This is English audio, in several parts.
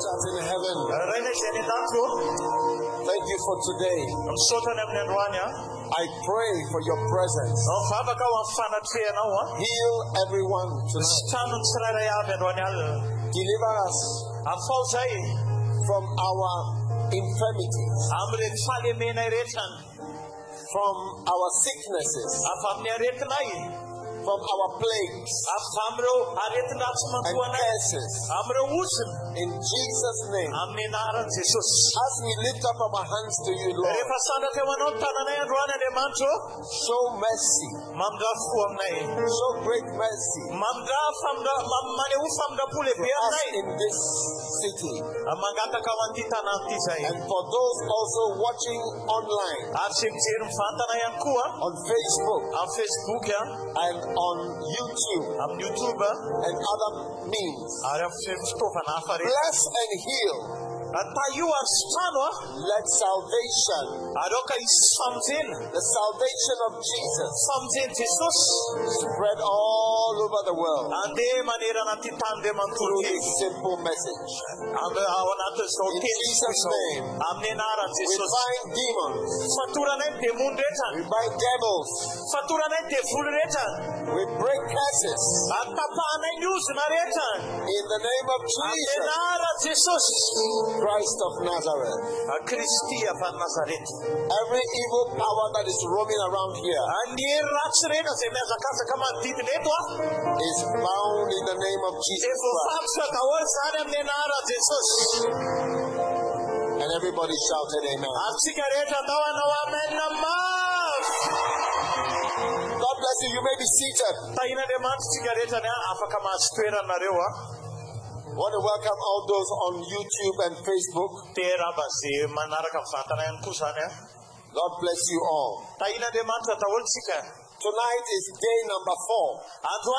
In heaven, thank you for today. I pray for your presence. Heal everyone tonight. Deliver us from our infirmities, from our sicknesses. From our plagues Afamro aretna tsma and curses. In Jesus' name, Amne naran Jesus. as we lift up our hands to you, Lord, show mercy, Mamda fuam nai. show great mercy Mamda famda mamane ufamda pule to pia us in this city. Amangata kawantita na tisai. And for those also watching online Arsim tirum fanta na yankua. on Facebook Am Facebook ya. and on YouTube Am YouTube. and other means, Are film stofa na afari. bless and heal. Ata you are stano. Let salvation, Adoka is something. the salvation of Jesus, Something Jesus. spread all over the world Ande manera na titande through this simple message. So In Jesus' name, we Jesus. bind demons, Fatura na demundeta. we bind devils, Fatura na defulreta. we break curses Atapa na news nareta. in the name of Amne Jesus, nara Jesus. Christ of Nazareth. Uh, A Christia van Nazareth. Every evil power that is roaming around here Andi ratsrena semeza kasa kama titnetwa. is bound in the name of Jesus Christ. famsa kawar sana amne nara Jesus. And everybody shouted amen. Ah, Arsikareta dawa na wamen na maf. God bless you. You may be seated. Want to welcome all those on YouTube and Facebook. Tera basi manara ka fatana. God bless you all. Taina de mat tawol. Tonight is day number four. Ah, Adwa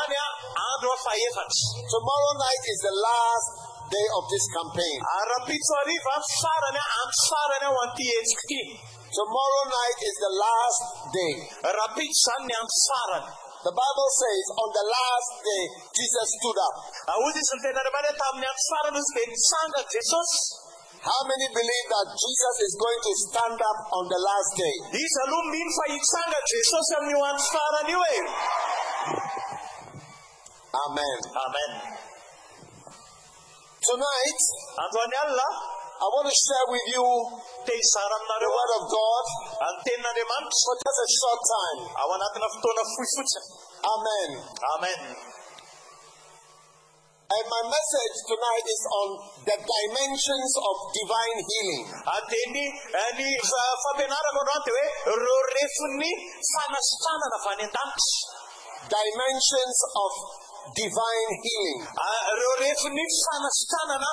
ah, fayefat. Tomorrow night is the last day of this campaign. Arapitso riva fara na am fara na wanti eh, etski. Tomorrow night is the last day. Rapid san ne am fara. The Bible says on the last day, Jesus stood up. Awuzi sante na bade tam ne am fara nus ke sanga Jesus. How many believe that Jesus is going to stand up on the last day? These alum min fa sanga Jesus am ni wan fara niwe. Amen. Amen. Tonight, I want to share with you te saram na the. Word of God Antena de mat. for just a short time. Awanat na fto na fuifutsa. Amen. Amen. And my message tonight is on the dimensions of divine healing. Ateni ani uh, fapenara konote we ro refuni fana stana na fanendant. Dimensions of divine healing. Refuni fana stana na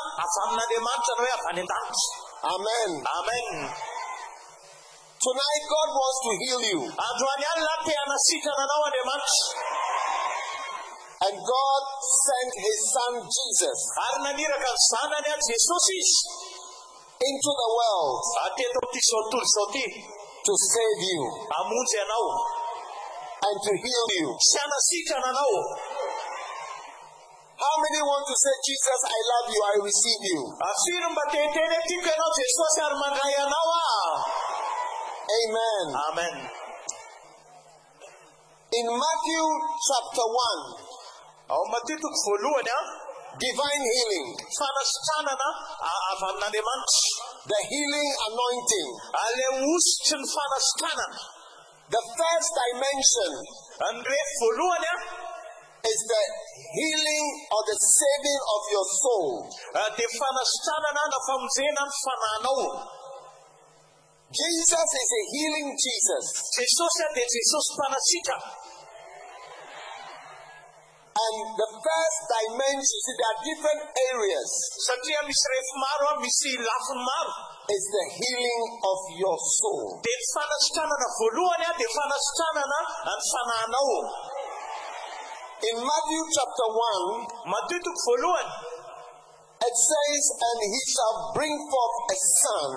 matcha no ya fanendant. Amen. Amen. Tonight, God wants to heal you. Adwani alla te anasika na nawa de. And God sent His Son Jesus Arna nira kan sana ne Jesus into the world Ate to ti sotul soti. to save you Amunze nao. and to heal you. Sana sika na nao. How many want to say, Jesus, I love you, I receive you? Afirum batetene tike no Jesus armangaya nawa. Amen. Amen. In Matthew chapter 1, Au matitu kufulua na divine healing, fana na afamna de match. the healing anointing, Ale wusten fana the first dimension Andre fulua na is the healing or the saving of your soul. nao. Jesus is a healing Jesus. Jesus ya de Jesus fana. And the first dimension, see, there are different areas, Santia misref maro misi lafun maro. is the healing of your soul. In Matthew chapter 1, Matitu fulua. it says, And he shall bring forth a son,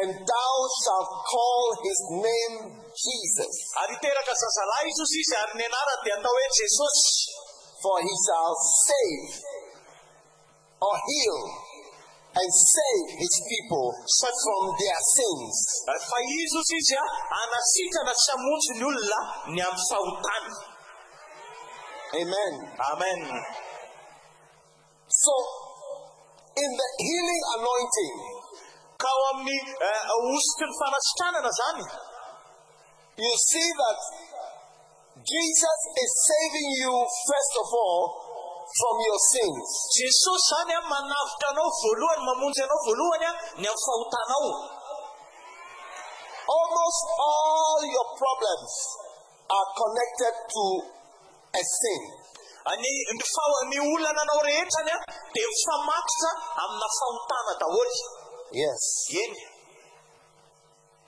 and thou shalt call his name Jesus, Aritera ka sasalai susi sa arnenara te antawe Jesus. for he shall save or heal and save his people from their sins. fa izy ozy izy a anasitrana sy hamonjy ny olona ny amin'ny fahotana Amen. amen So, in the healing anointing, ka ao amin'ny ositry ny fanasitranana zany you see that Jesus is saving you, first of all, from your sins. jesosy zany a manavitra anao voalohany mamonjy anao voalohany a ny amin'ny Almost all your problems are connected to a thing any ny fa- ny olana anao rehetrany a dia mifamatotra amina fahotana daholy yes. Eny.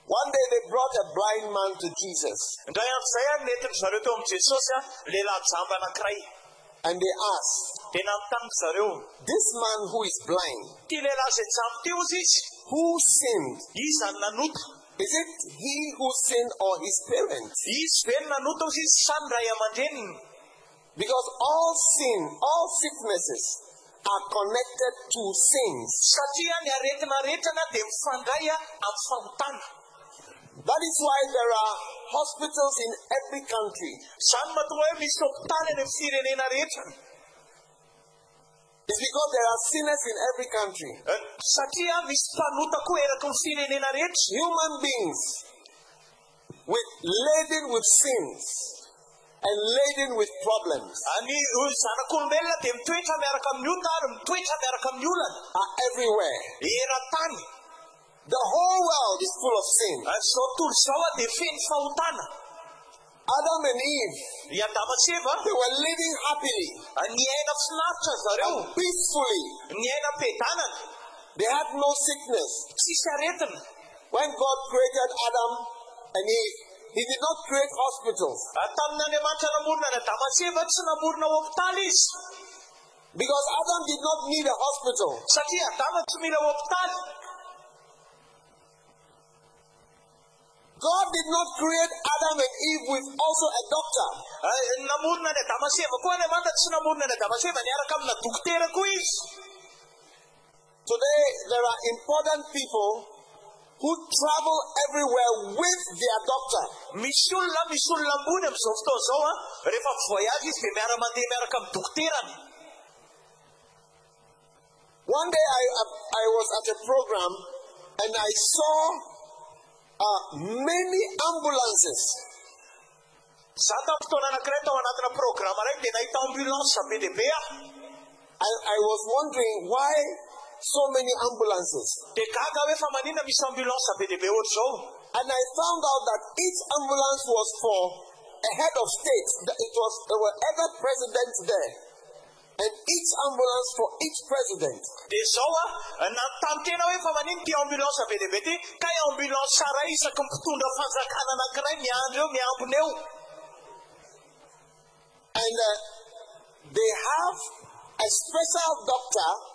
One day they brought a blind man to jesus. Indray am'izay a netiny zareo teo amin'i jesosy a lehilahy jamba anankiray. And they asked dia nanotaniko zareo this man who is blind ty lehilahy zay jambo ty ozy izy who sinned? Izany nanota Is it he who sinned or his parents? Izy ve ny nanota ozy izy? Sany ray aman-dreniny. Because all sin, all sicknesses are connected to sins. satria ny aretina rehetrana dia mifandray amin'ny fahotana That is why there are hospitals in every country. zany mahatonga hoe misy hopitaly any amin'ny firenena rehetra It's because there are sinners in every country. Eh, satria misy mpanota koa eraky ny firenena rehetra Human beings with laden with sins and laden with problems any zanak'olombelona dia mitoetra miaraka amin'ny ota ary mitoetra miaraka amin'ny olana are everywhere. The whole world is full of sin. Eh, zao tontolo zao a dia Adam and Eve, i adama sy eva they were living happily, eh, ny aina finaritra zareo peacefully. ny aina ampidanana They had no sickness. When God created Adam and Eve, He did not create hospitals tamin'andriamanitra namorona ny adama sy eva tsy namorona hopitaly izy because Adam did not need a hospital. satria adama tsy mila hopitaly God did not create Adam and Eve with also a doctor. Eh, namorona ny adama sy eva koa andriamanitra tsy namorona ny adama sy eva niaraka amina dokotera koa izy Today, there are important people who travel everywhere with their doctor. misy olona misy olona ambony amin'izao fotoana izao a rehefa voyage izy dia miara mandeha miaraka amin'ny dokoterany One day, I, I was at a program and I saw uh, many ambulances. I, I was wondering why so many ambulances. hoe fa manina misy ambulance be dehibe ohatr'izao And I found out that each ambulance was for a head of state. That It was there were other presidents there, and each ambulance for each president. dia zao a nanontany tena hoe fa manino ty ambulance be dehibe ty ka i ambulance sara isaky mpitondra fanjakana anankiray miandro eo miambona eo And uh, they have a special doctor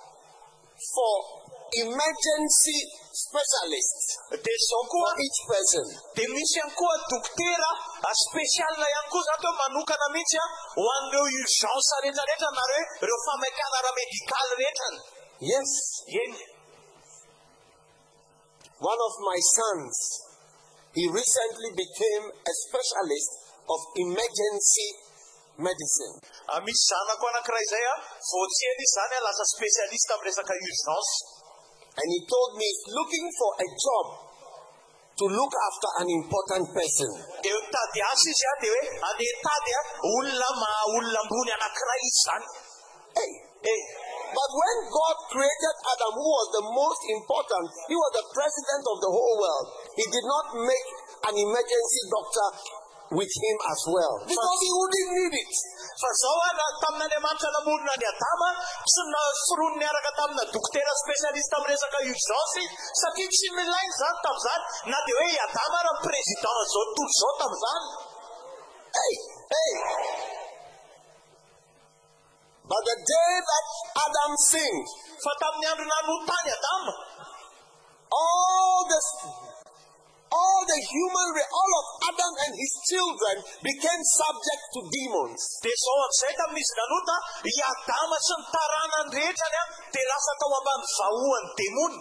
for emergency specialists for koa each person. dia misy ihany koa dokotera spesialina ihany koa zany hoe manokana mihitsy a ho an'ireo urgence rehetrarehetra na hoe ireo famaikana ara-medikaly rehetrany Yes, eny one of my sons, he recently became a specialist of emergency medicine. Misy zanako anankiray zay a voatseny izy zany a lasa spesialista amin'ny resaka urgence And he told me he's looking for a job to look after an important person. dia mitady asa izy a dia hoe andeha tady a olona maha olona ambony anankiray izy zany Hey, Eh, but when God created Adam, who was the most important, he was the president of the whole world. He did not make an emergency doctor with him as well. Because he wouldn't need it. Hey, hey. But the day that Adam sinned, all this all the human, all of Adam and his children became subject to demons. dia zao amin'izay tamin'izy nanota i adama sy ny taranany rehetrany dia lasa tao ambany vahoan'ny demony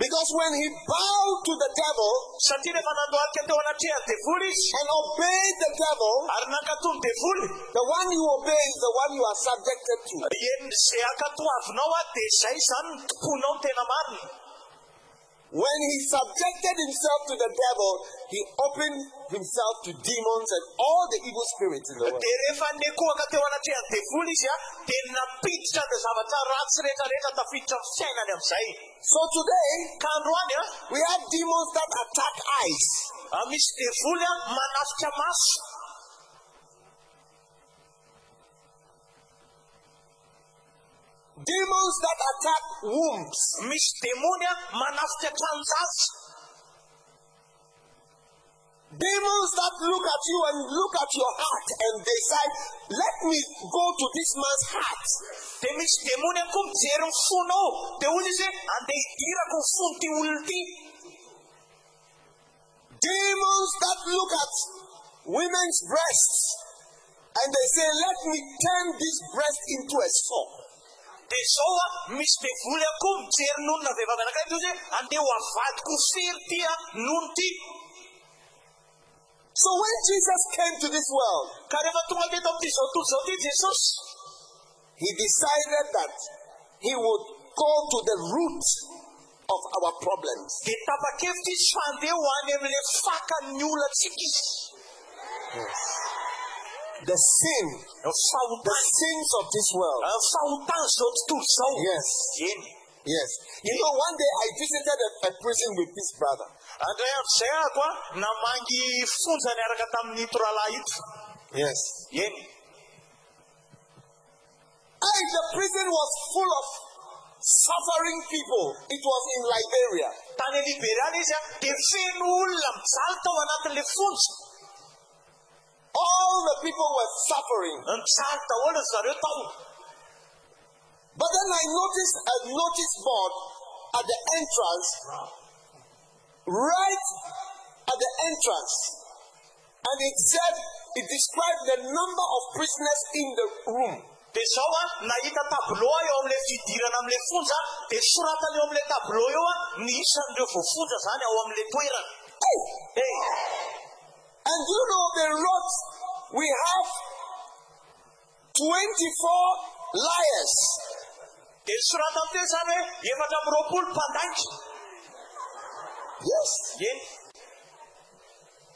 Because when he bowed to the devil satria rehefa nandohalika teo anatrehan'ny devoly izy and obeyed the devil, the one you obey is the one you are subjected to. When he subjected himself to the devil, he opened himself to demons and all the evil spirits in the world. dia rehefa nekohaka teo anatrehan'ny devoly izy a dia napiditra ny zavatra ratsy rehetrarehetra tafiditra amin'ny fiainany amin'izay So today, ka androany a eh? we have demons that attack eyes. Ah, a misy devoly a manafika maso Demons that attack wombs. misy demony a manafika Demons that look at you and look at your heart and decide, let me go to this man's heart. dia misy demony any koa mijery ny fonao dia ozy izy hoe andeha hidirako ny fony ty olona ty Demons that look at women's breasts and they say, let me turn this breast into a sword. Dia zao a misy devoly a koa mijery nonona vehivavy anakay ty ozy hoe andeha ho avadiko fery ty nono ty So when Jesus came to this world, ka rehefa tonga teto amin'ity zao tontolo zao ty he decided that he would go to the root of our problems. dia The sin, the sins of this world. Uh, ny fahotany zao tontolo zao Yes, yes. You know, one day I visited a, a prison with this brother. andray amin'izay ahako a namangy fonja niaraka tamin'ny toralahy ito Yes. And the prison was full of suffering people. It was in Liberia. All the people were suffering. mijaly daholo zareo tao But then I noticed a notice board at the entrance, right at the entrance. And it said, it described the number of prisoners in the room. dia zao a nahita tablô eo amin'le fidirana amin'le fonja dia soratany eo amin'le tablô eo a ny isan'ireo voafonja zany ao amin'le toerana And you know, the wrote, we have 24 liars. dia sorata am'teo zany hoe efatra amby roapolo mpandanky Yes. eny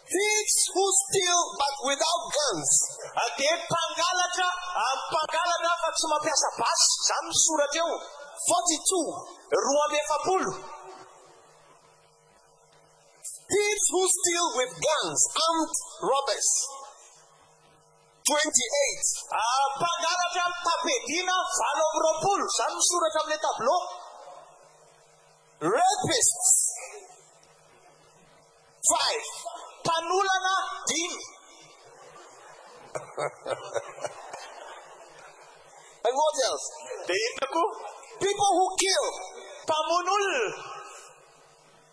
Thieves who steal but without guns. Ah, Thieves who steal with guns, armed robbers. 28. Ah, mpangalatra tapedina valo amby roapolo zany ny soratra amin'le tablô Rapists. 5. mpanolana dimy And what else? dia inona koa People who kill. mpamon'olona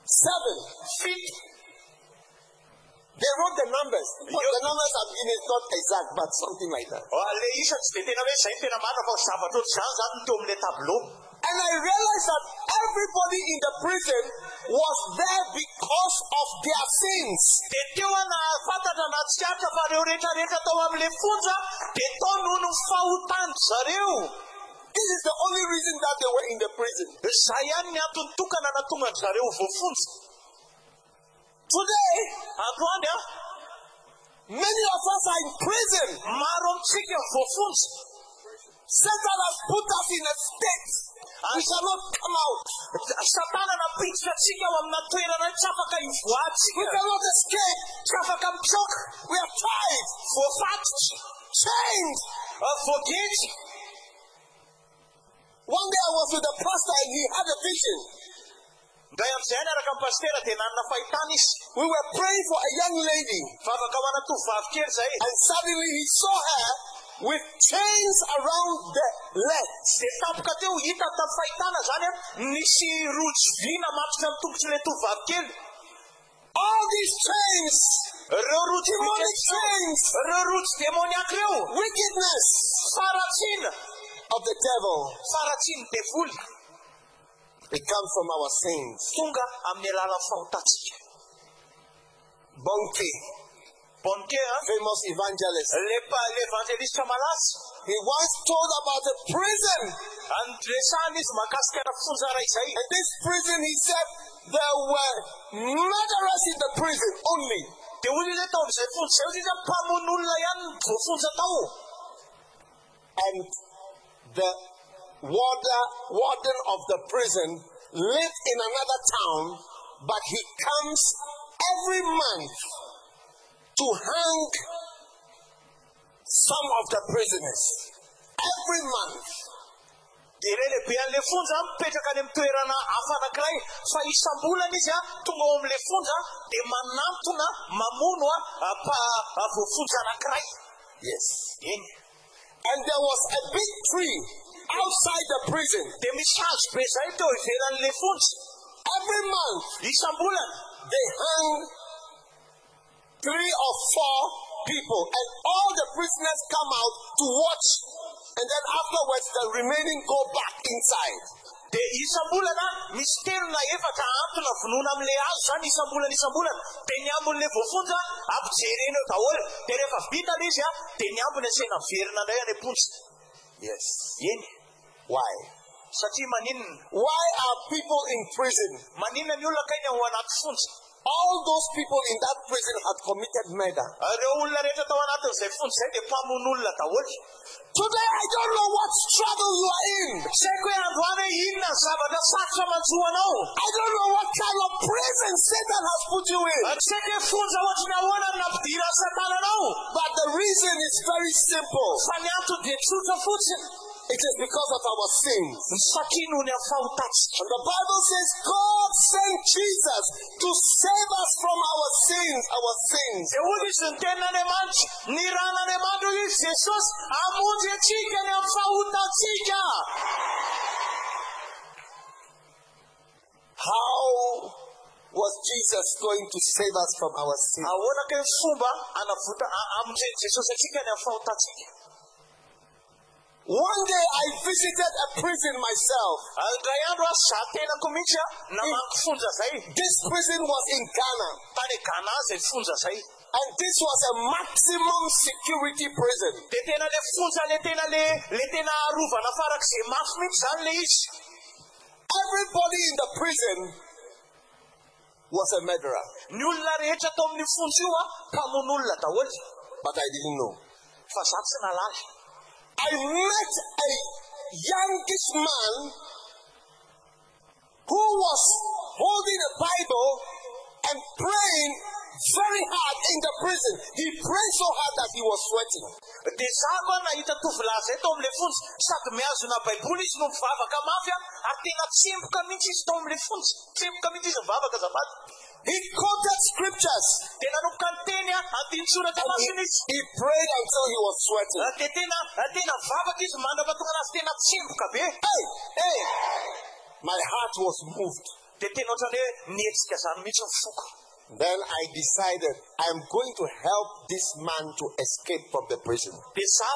7. fito They wrote the numbers. But the numbers are in is not exact, but something like that. Le isa tsy dia tena hoe zay ny tena marina fa zavatra ohatr'izany zany no teo amin'le tablô And I realized that everybody in the prison was there because of their sins. dia teo a nafantatra natsikaritra fa reo rehetrarehetra tao amin'le fonja dia tao noho ny fahotany zareo This is the only reason that they were in the prison. Today, many of us are in prison. maro chicken for voafonja Satan has put us in a state. We shall not come out. satana napiditra atsika ao amina toerana tsy afaka We cannot escape. tsy afaka mipsoka We are tied, voafatotra chained. Uh, voagety One day I was with a pastor and he had a vision. ndray am'izay ny araka pastera dia nanana fahitana izy. We were praying for a young lady. Vavaka ho ana tovivavy kely zay. And suddenly he saw her with chains around the legs dia tapoka teo hita tamin'ny fahitana zany a nisy rojo rojovy namatsoka amin'ny tongotry le tovivavy kely all these chains. Reo rotsy demonic chains. Reo rojo demoniaka reo. Wickedness. Faratsiana of the devil. Faratsiany devoly it comes from our sins. tonga amin'ny alalan'ny Bonnke, Bonnke a famous evangelist, le pa- le evangelista he once told about a prison. andresahana izy mahakasikana fonjara In this prison, he said there were murderers in the prison only. dia hozy izy tao amin'izay fonja izay ozy izy mpamonoolona ihany voafonja tao And the warder, warden of the prison lived in another town, but he comes every month to hang some of the prisoners. Every month. dia ilay lehibe an'le fonja mipetraka any amin'ny toerana hafa anankiray fa isam-bolana izy a tonga ao amin'le fonja dia manantona mamono a voafonja anankiray Yes. eny And there was a big tree outside the prison. dia misy hazo be zay teo ivelan'le fonja Every month isam-bolana they hang three or four people, and all the prisoners come out to watch. And then afterwards, the remaining go back inside. dia isam-bolana misy telona efatra antona vonoina amin'le hazo zany isam-bolana isam-bolana dia ny ambon'le voafonja ampijerena eo daholo dia rehefa vita le izy a dia ny ambony asena miverina indray any amponja Yes. eny Why? Why are people in prison? maninona ny olona kainy ao anaty All those people in that prison had committed murder. ireo olona rehetra tao anatin'izay fonja izay dia mpamon'olona daholo Today, I don't know what struggle you are in. tsy haiko hoe androany hoe inona ny zavatra I don't know what kind of prison Satan has put you in. tsy haiko hoe fonja ohatrany ahoana ny nampidira satananao But the reason is very simple. Fa ny anto dia tsotra fotsiny It is because of our sins. satria noho ny amin'ny fahotatsika And the Bible says God sent Jesus to save us from our sins, our sins. dia hoy izy ny tenin'andriamanitra ny ran'andriamanitra hoy izy jesosy amonjy atsika ny amin'ny fahotatsika How was Jesus going to save us from our sins? ahoana ka ny fomba anavota a- amonjeny jesosy atsika ny amin'ny fahotatsika One day I visited a prison myself. indray andro a za tenako mihitsy a namanko This prison was in Ghana, tany gana zay fonja zay and this was a maximum security prison. dia tena le fonja le tena le le tena arovana farak'izay mafy mihitsy zany le izy Everybody in the prison was a murderer, ny olona rehetra tao amin'ny fonja io a mpamon'olona daholo but I didn't know. fa za tsy nalala I met a youngish man who was holding a Bible and praying very hard in the prison. He prayed so hard that he was sweating. dia za koa nahita tovolahy zay tao amin'le fonja sady mihazona baiboly izy no mivavaka mafy ary tena tsemboka mihitsy izy tao amin'le fonja tsemboka mihitsy izy mivavaka zafady He quoted scriptures dia nanomboka ny teny a andinotsoratra and he, he prayed until he was sweating. dia tena tena mivavaka izy mandrapatonga anazy tena tsemboka be Hey, e my heart was moved. dia tena ohatrany hoe nietsika zany mihitsy Then I decided I'm going to help this man to escape from the prison. dia za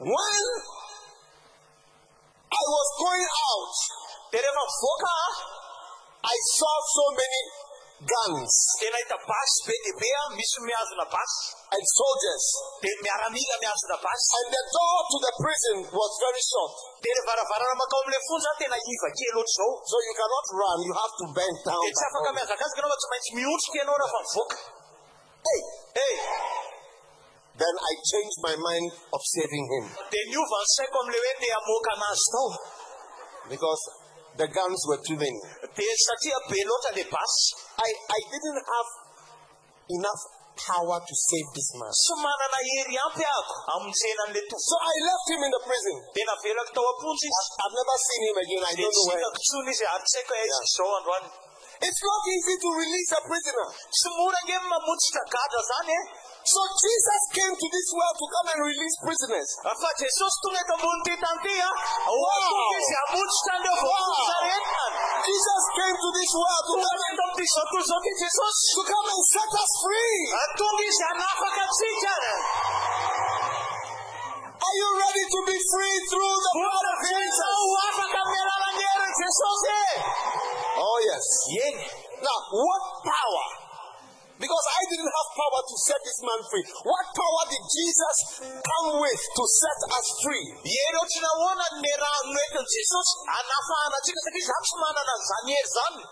when I was going out, rehefa mivoaka a I saw so many guns. Dia nahita basy be dia be a misy mihazona basy and soldiers, dia miaramila mihazona basy and the door to the prison was very short. dia le varavarana makao amin'le fonja tena iva kely ohatr' zao So you cannot run, you have to bend down. dia tsy afaka mihazakazaka ianao fa tsy maintsy miondrika ianao raha fa mivoaka Hey, e then I changed my mind of saving him dia niova ny saiko amin'le hoe te hamoaka anazy tao because the guns were too many. dia satria be loatra le basy I, I didn't have enough power to save this man. sy manana hery ampy ako amonjena an'le to So I left him in the prison. de navelako tao am-pontsy I've never seen him again. I don't know where. hitako tsony izy ary tsy haiko aiza izao androany It's not easy to release a prisoner. Tsy mora nge mamotsitra gadra zany So Jesus came to this world to come and release prisoners. fa jesosy tonga eto ambony ty tany ty a otonga izy amotsitra andreo voafotsy rehetany Jesus came to this world to come, eto amity zao toy zao ty jesosy to come and set us free. tonga izy hanafaka atsika Are you ready to be free through the blood of Jesus? ho afaka amin'ny alalan'ny hery jesosy Oh, yes. Now, what power? Because I didn't have power to set this man free. What power did Jesus come with to set us free? hery ohatrany ahoana ny raha noentin'i jesosy hanafahana atsika satria zany tsy manana an'izany hery zany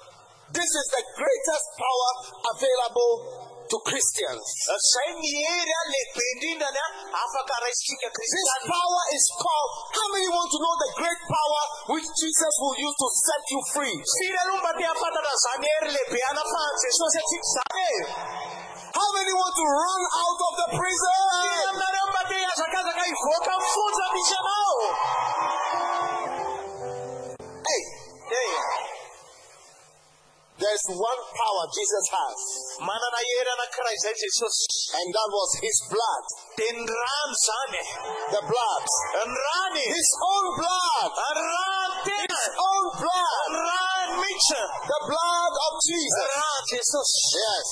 This is the greatest power available to Christians. zay ny hery a lehibe indrindrany a afaka raisitsika This power is called, how many want to know the great power which Jesus will use to set you free? firy aloha mba te hafantatra zany hery lehibe anafahan jesosy atsika zany How many want to run out of the prison? aminareo mba te hiazakazaka hivoaka amin'ny fonja misy anao Hey, e there's one power Jesus has, manana hery anankiray zay eh, jesosy and that was his blood. de ny rano zany The blood. His own blood. tena Own blood. Mihitsy The blood of Jesus. Yes.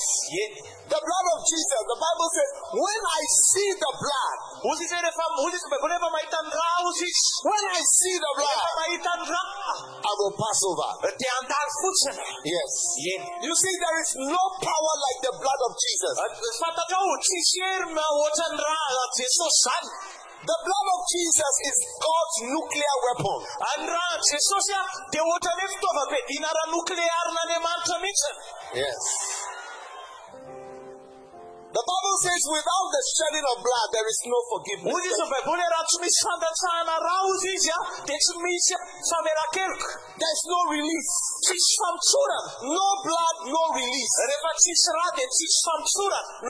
The blood of Jesus. The Bible says, when I see the blood, ozy zay rehefa ozy izy baiboly rehefa mahita ny raha ozy izy when I see the blood, mahita ny raha I will pass over. Eh, fotsiny Yes. You see, there is no power like the blood of Jesus. Eh, eh, The blood of Jesus is God's nuclear weapon. any raha jesosy a de ohatrany hoe fitaovam-piadina raha noklearin'andriamanitra mihitsy Yes. The Bible says, without the shedding of blood, there is no forgiveness. ozy izy ny baiboly raha tsy misy fandatsahana raha ozy izy a de tsy misy fameran-keloka There's no release. No blood, no release. rehefa tsisy raha de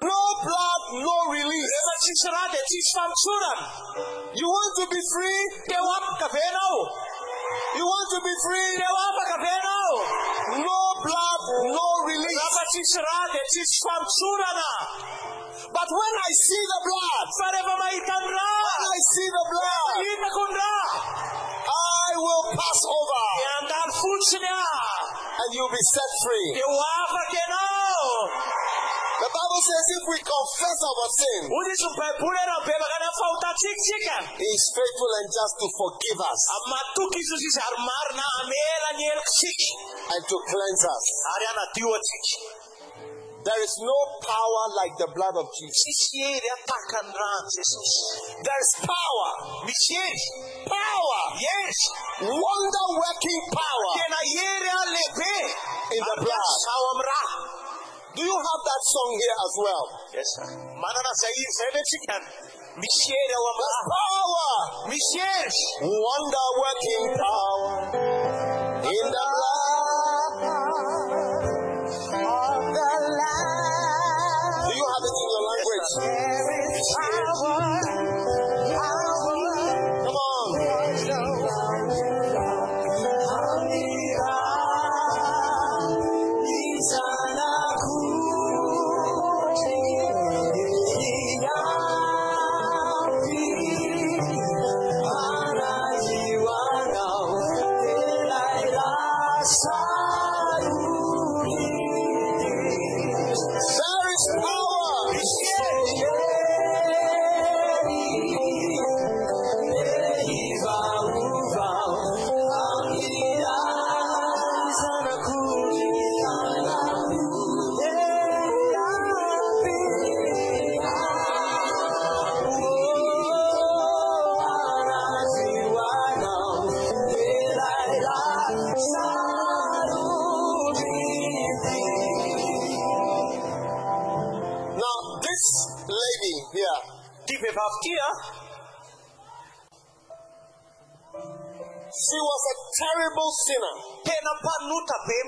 No blood, no release. rehefa tsisy raha de You want to be free? de ho afaka You want to be free? de ho afaka No blood, no release. rehefa tsisy raha de tsisy fampitsorana But when I see the blood, fa rehefa mahita ny when I see the blood, I will pass over. Andalo fotsiny a and you'll be set free. de ho afaka ianao The Bible says if we confess our sin, ozy izy ny baiboly raha bebaka any amin'ny fahotatsika He is faithful and just to forgive us matoky izy izy ary marina amela ny helikitsika and to cleanse us. Ary anadio atsika There is no power like the blood of Jesus. tsisy hery ataka ny rano jesosy There is power, power, yes. Wonder working power. Tena hery a lehibe in the blood. ao amin'ny raha Do you have that song here as well? yes sir. manana zay izy zay le tsika misy hery There's power, misy wonder working power. In the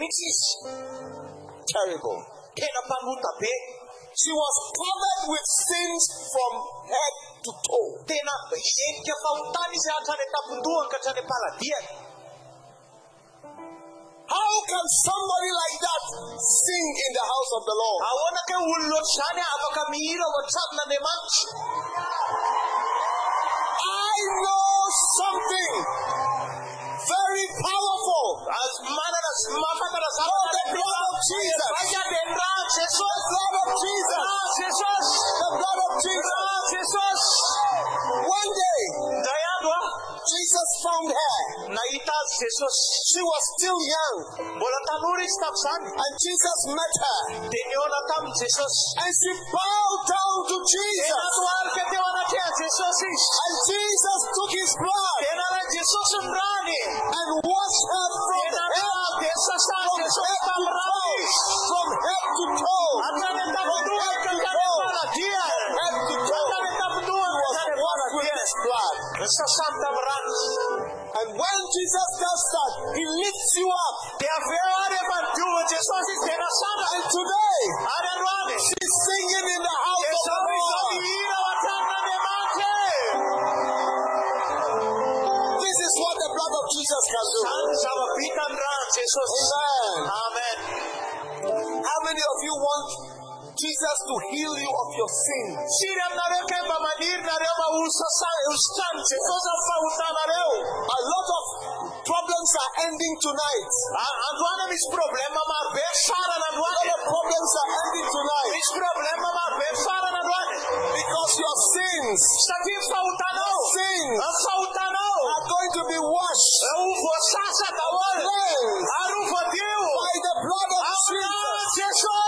tena mpanota be mihitsy izy Terrible. tena mpanota be She was covered with sins from head to toe. tena endrika fahotana izy hatrany an-tampon-dohany ka hatrany am-paladiany How can somebody like that sing in the house of the Lord? ahoana ka olona ohatr'izany afaka mihira ao an-tranon'andriamanitra I know something very powerful. Az- manana mahafantatra Oh, the blood of Jesus. zavatra dia ny rà The blood of Jesus. rà jesosy The blood of Jesus. rà jesosy One day, Jesus found her. jesosy She was still young, mbola tanora izy tamin'izany and Jesus met her. dia niona tamin'i jesosy And she bowed down to Jesus. natoalika teo anatrehan jesosy izy And Jesus took his blood nalain jesosy and washed her from head, from head to tamin'ny rany toe. From head to toe. hatrany an-tampon-dohany ka hatrany am-paladiany Head to toe. hatrany an-tampon-dohany ka hatrany Was washed with his blood. sasany tamin'ny rano And when Jesus does that, he lifts you up. To heal you of your sins? firy aminareo kay mba maniry nareo mba hosasa- hositrany jesosy amin'ny fahotanareo A lot of problems are ending tonight. A- androany misy problema marobe farana A lot of problems are ending tonight. Misy problema marobe farana androany because your sins, sins are going to be washed, ho voasasa daholo cleansed ary ho voadio by the blood of Jesus.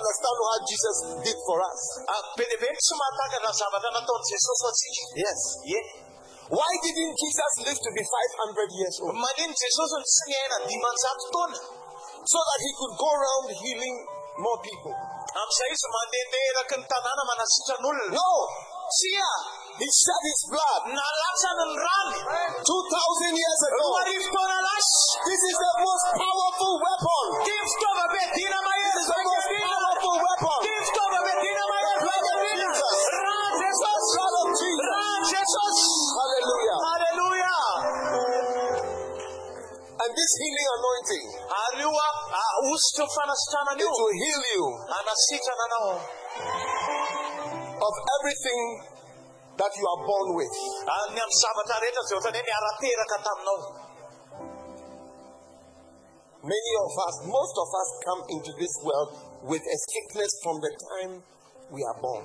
Understand what Jesus did for us. Ah, be dia be ny tsy mahatakatra ny zavatra nataony jesosy ho atsika Yes. ie Why didn't Jesus live to be 500 years old? manino jesosy ny tsy niaina dimanjato So that he could go around healing more people. amin'izay izy mandehandeha eraky ny tanàna manasitra ny olona No. tsia He shed his blood. Nalatsany ny rany 2,000 years ago. roa arivo taona lasy This is the most powerful weapon. ty fitaova-be dina mahery This is the most vaikadina powerful weapon. ty fitaova-be dina mahery vaikadina rà jesosy Blood of Jesus. rà jesosy Hallelujah. And this healing anointing, ary io a ositry ny fanasitranana it will heal you of everything that you are born with. ny amin'ny zavatra rehetra zay ohatrany hoe niara-teraka taminao Many of us, most of us come into this world with a sickness from the time we are born.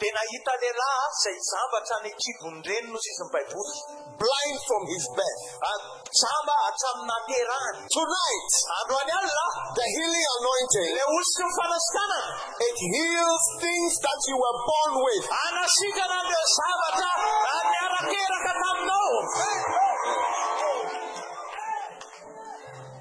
dia nahita lehilahy izay jambatra ny kibony reny nozy izy ny baiboly Blind from his birth. Ah, jamba hatramin'ny naterahany Tonight, androany alina the healing anointing, le ositry ny fanasitanana it heals things that you were born with. anasikana zavatra ah, niara-teraka taminao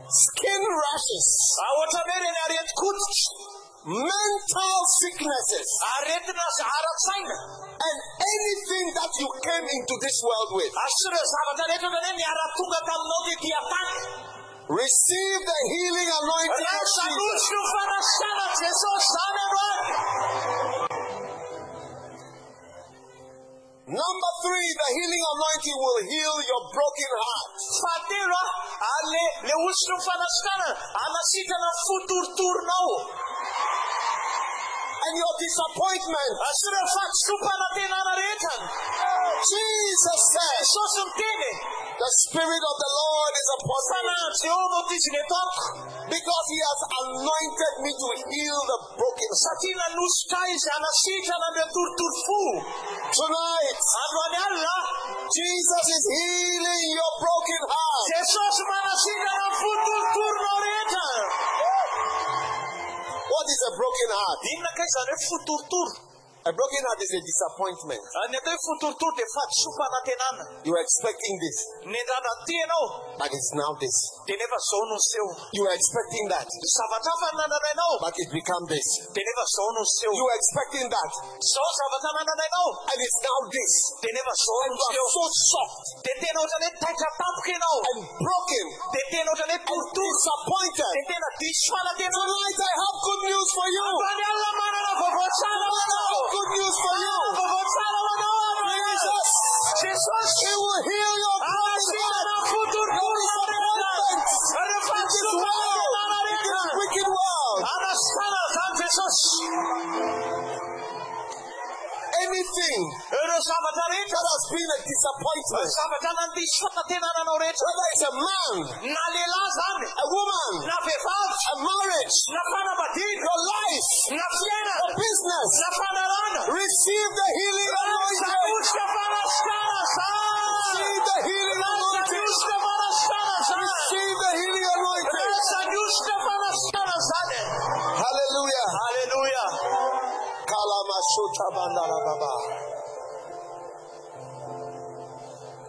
Skin rashes, Ah, ohatra hoe reny areti-koditra mental sicknesses, ara-tsaina and anything that you came into this world with. ary sy ireo zavatra rehetra ohatrany hoe niara-tonga taminao tety atany Receive the healing anointing of Jesus. rasanosy no fanasana jesosy zany androany Number three, the healing anointing will heal your broken heart. ah, le le ositry ny fanasitana anasitrana ny fotoritoronao And your disappointment. Sy ireo fahatsompanantenana rehetra Jesus said, The Spirit of the Lord is upon me. Fanahany jehovah ty izy ny ataoko because He has anointed me to heal the broken. satria nanositra izy anasitrana le torotoro fo Tonight, Jesus is healing your broken heart. Is a broken heart? inona kay zany hoe fotorotoro A broken heart is a disappointment. Ny atao hoe fotorotoro dia fahadisom-panantenana You were expecting this, tianao but it's now this. Dia nefa zao no seho You were expecting that, but it became this. dia nefa zao no seho You were expecting that, nananainao and it's now this. nefa zao And no so shocked dia tena ohatrany hoe taitra tampoka ianao and broken. Dia tena ohatrany and disappointed. dia tena diso fanantena Tonight I have good news for you. Androany alina manana vaovao tsara ho I have good news for you. vaovao tsara ho anao Jesus, He will heal your broken heart. Disom-panantenana world, this wicked world. jesosy Anything that has been a disappointment, whether it's a man, a woman, a marriage, your life, your business, receive the healing anointing. Receive the healing anointing. Receive the healing anointing. saniosika fanasitara zany Hallelujah. halleluja Kalamasota bandalababa.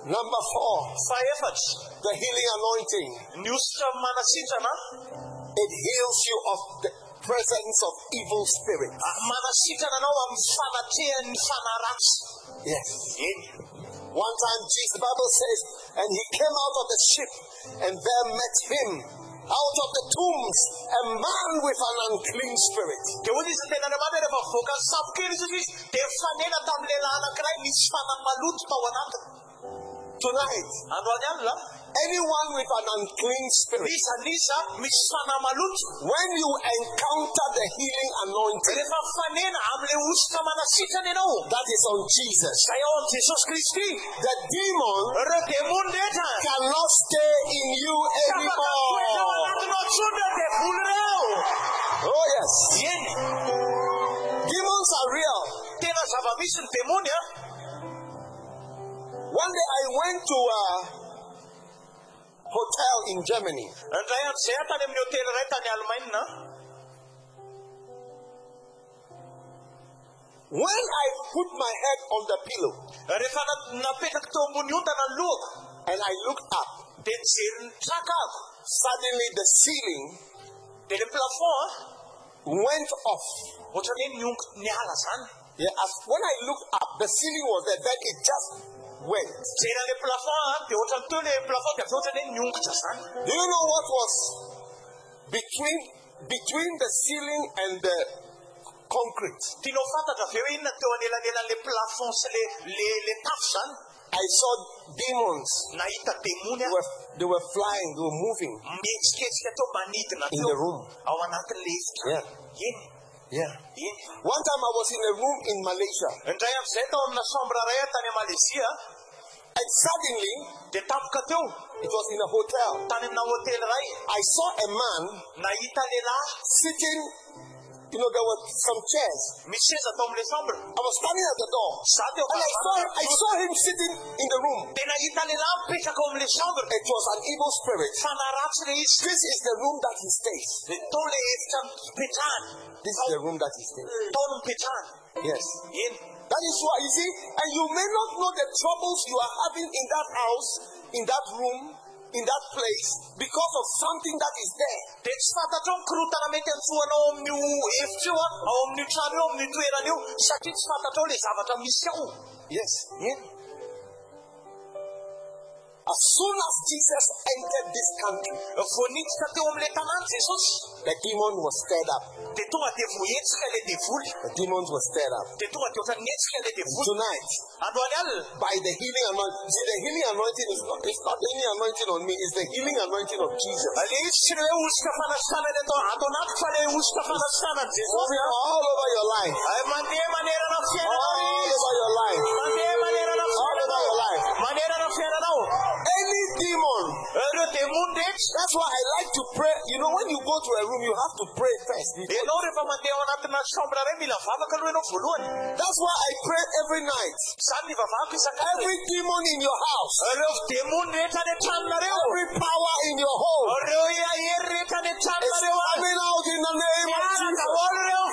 Number four, faefatra the healing anointing. ny ositra manasitrana It heals you of the presence of evil spirits. Ah, manasitrana anao amin'ny fanatrehan'ny fanaratsy Yes. One time, Jesus, the Bible says, and he came out of the ship, and there met him out of the tombs a man with an unclean spirit. dia hoy izy tena andriamanitra rehefa voaka ny samokely izy izy dia fanena tamin'ny lehilahy anankiray misy fanahy maloto tao anatiny Tonight, anyone with an unclean spirit, isanisa misy fanahy maloto when you encounter the healing anointing rehefa fanena amin'ilay ositra manasitrana ianao that is on Jesus, zay ao amin'i jesosy the demon ireo demony rehetra cannot stay in you anymore. Tsony reo devoly reo Oh, yes. eny Demons are real. tena zava-misy ny demony a One day I went to a hotel in Germany. indray andro zay aho tany amin'ny hotely iray When I put my head on the pillow rehefa na- napetraka teo ambony ontana ny lohako and I looked up, dia nijery ny trakako suddenly the ceiling le plafond went off. a ohatrany hoe niongo niala zany Yeah, as when I looked up, the ceiling was there, then it just went. jery le plafond a dia ohatrany teo le plafond dia avy ohatrany hoe niongotra Do you know what was between between the ceiling and the concrete? le le le I saw demons. demony They were, they were flying, they were moving. Mihetsiketsika teo manidina in the room. ao anatin'le efitra Yeah. Yeah. eny One time I was in a room in Malaysia, tao amina chambre ray tany malezia and suddenly tapoka teo it was in a hotel. tany amina hotely ray I saw a man sitting, you know, there were some chairs. misy seza tao am'le chambre I was standing at the door, and I saw, I saw him sitting in the room. dia nahita lehilahy mipetraka ao am'le chambre It was an evil spirit. This is the room that he stays. tao le efitra mipetrahany This is the room that he stays. mipetrahany Yes. That is why, you see, and you may not know the troubles you are having in that house, in that room, in that place, because of something that is there. dia tsy fantatrao ny korotana mety antsoanao io a ao amin'io trano io amin'io toerana io satria tsy fantatrao le zavatra misy ao Yes. As soon as Jesus entered this country, voanitsika teo am'le tanàny jesosy the demon was stirred up. dia tonga dia vohetsika le The demons were stirred up. dia tonga dia ohatrany hetsika Tonight, by the healing anointing, see, the healing anointing is not, it's not any anointing on me, it's the healing anointing of Jesus. le izy tsy le hoe osika fanasitana le atao ato anatiko fa le osika fanasitana ny jesosy Moving all over your life. Ay, mandeha manerana All over your life. That's why I like to pray. You know, when you go to a room, you have to pray first. before- ianao rehefa mandeha ao anatina chambre ray mila vavaka aloha ianao voalohany That's why I pray every night. zany ny vavahako isakany Every demon in your house, ireo demony rehetra any every power in your home ireo ahery rehetra any is tranonareo coming out in the name of Jesus.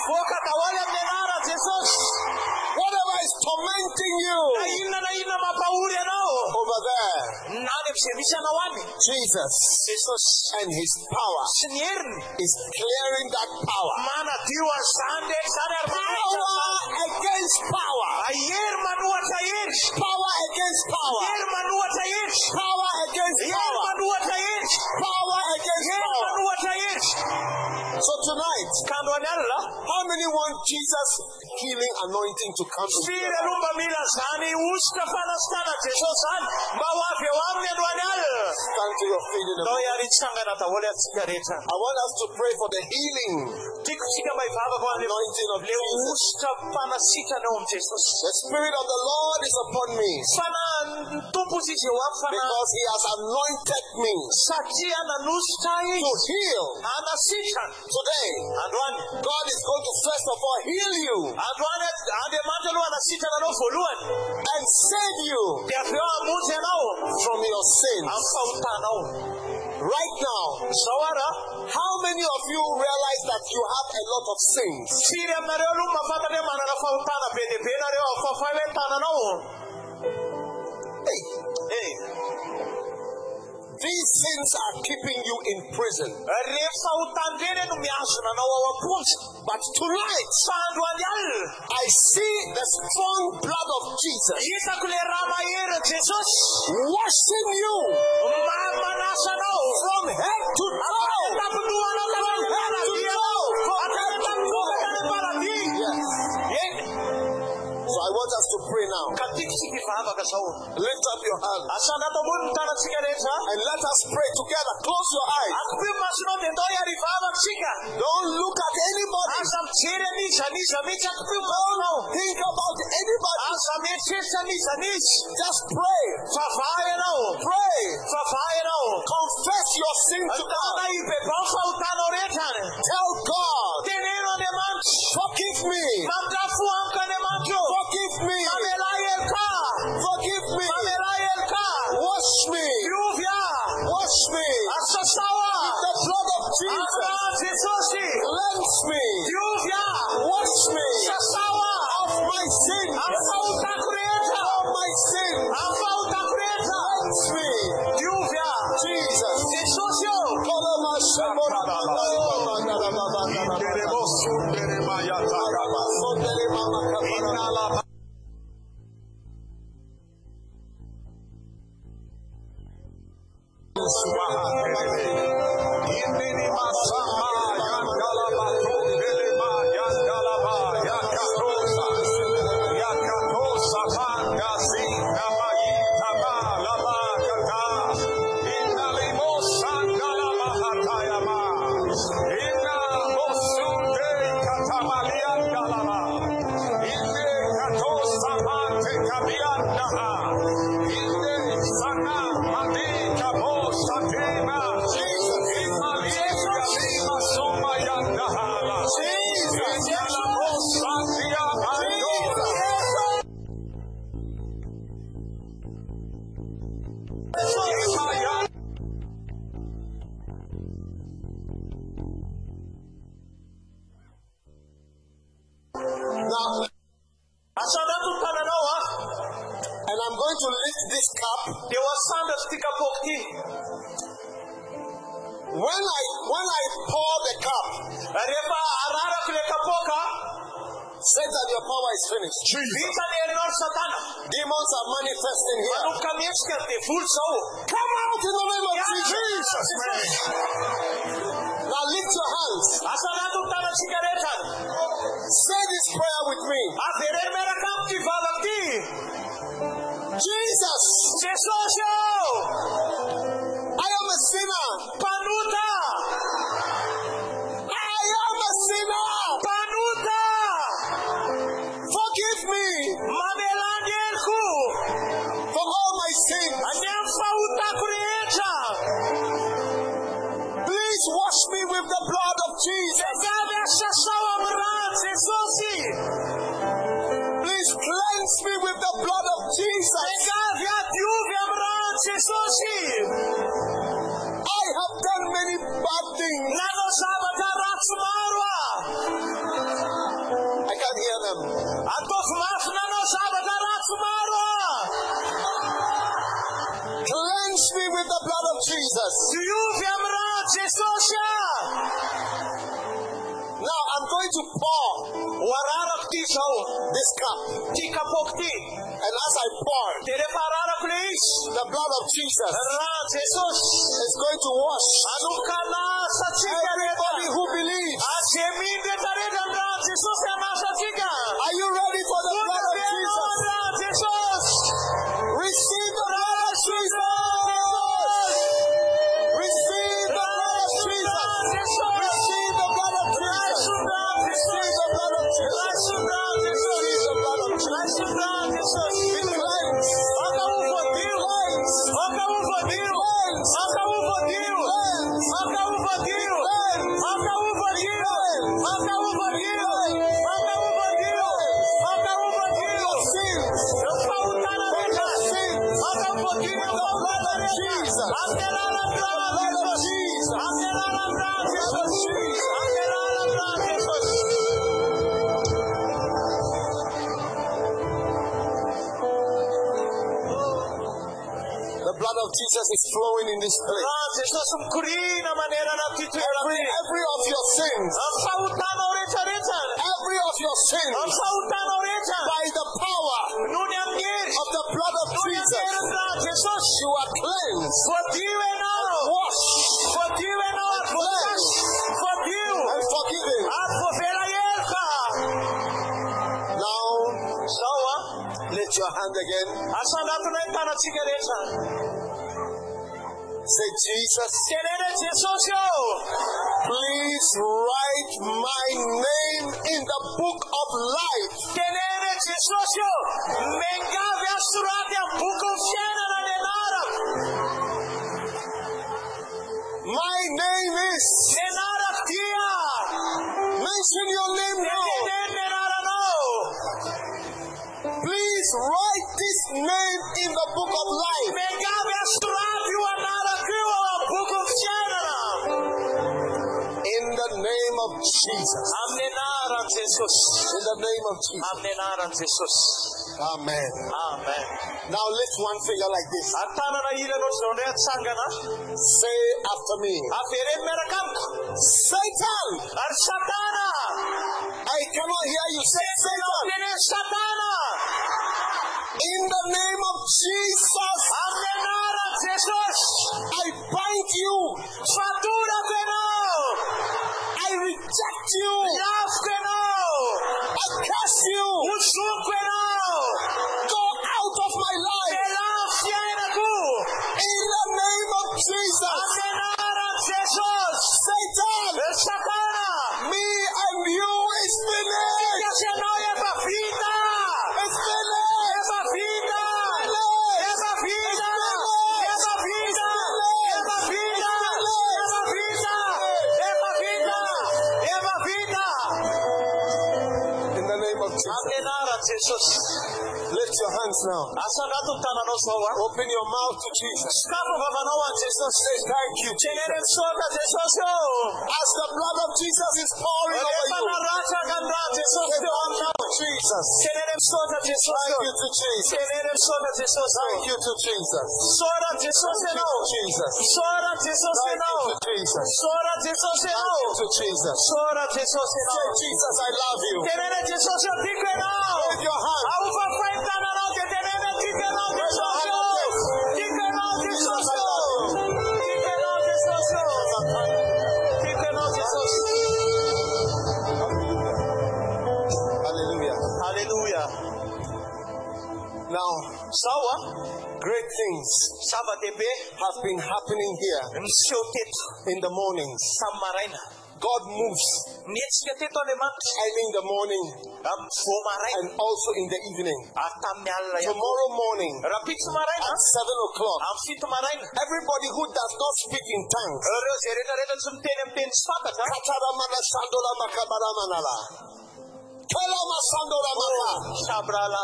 voaka daholo amin'ny anara jesosy you Jesus and his power sy ny heriny is clearing that power. manadio an'izany ndraiky Power against power. hery manohatra hery Power against power. Jesus' healing anointing to come into firy their life? aloha mba mila zany ositra fanasitana jesosy zany mba ho avy eo aminy androany alina Stand to your feet in a atao iaritsangana daholo atsika rehetra I want us to pray for the healing. Tiako tsika mba hivavaka ho an'le anointing of Jesus. ositra fanasitrana eo am jesosy The Spirit of the Lord is upon me fana tompo izy eo am fana because He has anointed me to heal. anasitra Today, God is going to first of all heal you aloha anasitrana anao voalohany and save you de avy eo amonjy anao from your sins. Right now, zao ara how many of you realize that you have a lot of sins? firy aminareo aloha mafantatra hoe manana fahotana be dehibe nareo afafahoentananao Hey, these sins are keeping you in prison. re fahotany reny no miazona anao ao am-ponjy But tonight, I see the strong blood of Jesus hitako le raha mahery jesosy washing you ma- manasa anao from head to toe. I want us to pray now. ka tikitsika ivavaka zao Lift up your hand asanato ambony ny tanantsika rehetra and let us pray together. Close your eyes. akopio masonao de ndao iary ivavaksika Don't look at anybody. aza mijery anizaniza mihitsy akopio masonao Think about anybody. aza mieritreritra anizanizy Just pray. Pray. Confess your sin to God. ibebao fahotanao rehetra any Tell God, teneno andriamanitra forgive me. andriamanitro Forgive me. mamela elka Forgive me. mamela elka Wash me. diovya Wash me. asasawa The blood of Jesus. Cleanse me. Now, mihetsika ny the blood of Jesus. Is going to wash everybody who believes. Blood of Jesus is flowing in this place. Every, every of your sins, every of your sins, by the power of the blood of Jesus, you are cleansed, washed, and forgiven. And for Believers. Now, lift your hand again. Rehetra Say, Jesus, please write my name in the book of life. Name of Jesus. jesosy Amen. amen Now lift one finger like this. atanana ilana ohatry zao ndray atsangana Say after me. avereny miaraka amiko Satan! satana I cannot hear you say Satan. satana In the name of Jesus, amin'ny anaran jesosy I bind you. ianao I reject you. ianao I curse you. Go out of my life. In the name of Jesus. amin'ny Satan, me and you is finished. Hands now. asanato ny tananao zao a Open your mouth to Jesus. skafa vavanao an jesosy Say thank you. tenere misoka jesosy o As the blood of Jesus is pouring over you. naratraka ny raha jesosy Say teo thank you aminao to Jesus. tenere misoka jesosy Thank you to Jesus. tenere misoka jesosy Thank you to Jesus. Thank you to Jesus. Thank you to Jesus. Thank you to Jesus. Say, Jesus, I love you. tenere jesosy o tiko ianao Wave your hand. Now, zao a great things have been happening here. In the mornings. God moves. Nietsika teto andriamanitra early in the morning. Vo and also in the evening. Tomorrow morning. At 7 o'clock, amin'ny fito maraina everybody who does not speak in tongues,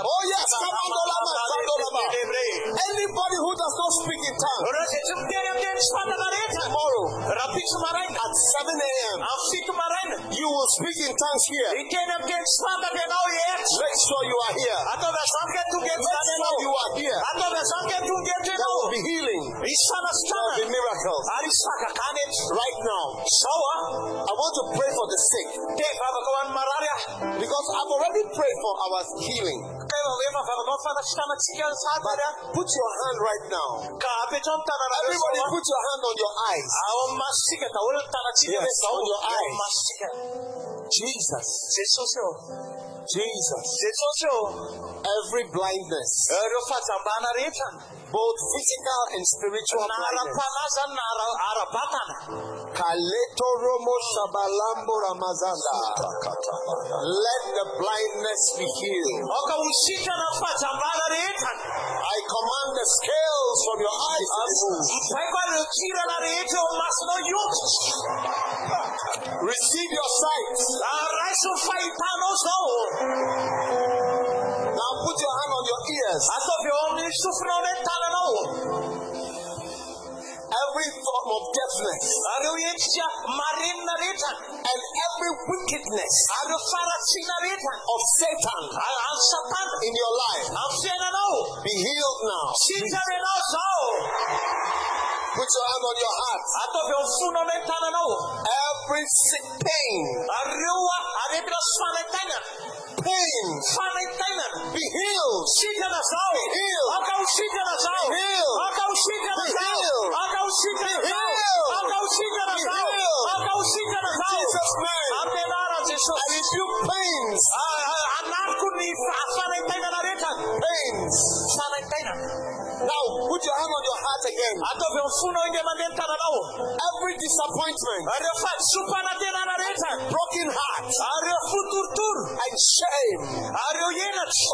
Oh yes, Kamandola Masandola Ma. Anybody who does not speak in tongues, tomorrow. Rapid tomorrow at 7 a.m. You will speak in tongues here. Make sure you are here. Make sure you are here. There will be healing. There will be miracles. Right now, I want to pray for the sick. Because I've already prayed for our healing. But uh, Put your hand right now. Everybody, put your hand on your eyes. Yes, on your eyes. Jesus. Jesus. Every blindness, ireo fahajambana rehetra both physical and spiritual blindness. ara-panaza na ara- ara-batana Kaleto romo shabalambo ramazanda. Let the blindness be healed. oka usika na fahajambana rehetra I command the scales from your eyes to be moved. mpaiko areo kirana rehetra eo masonao ioto Receive your sight. Raiso ny fahitanao zao Now put your hand on your ears. ataovy eo amin'ny sofinao ny tananao Every form of deafness. Marenina rehetra and every wickedness. Rehetra of Satan. Any satana in your life. Amin'ny fiainanao be healed now. sitranenao zao Put your hand on your heart. eo amin'ny fonao ny tananao Every sick pain, areo a aretina sy fanaitainana pain fanaitainana be healed. sitrana zao Heal. aka ho sitrana zao Heal. aka ho sitrana zao Heal. aka ho sitrana zao Heal. aka ho sitrana zao Heal. aka ho sitrana In zao Jesus' name. amin'ny anara I jesosy rebuke pains, anariko ny fa- fanaitainana rehetra pains. fanaitainana Now put your hand on your heart again. ataovy eo fonao indray mandeha ny Every disappointment, areo fahadisompana tenana rehetra broken heart, and shame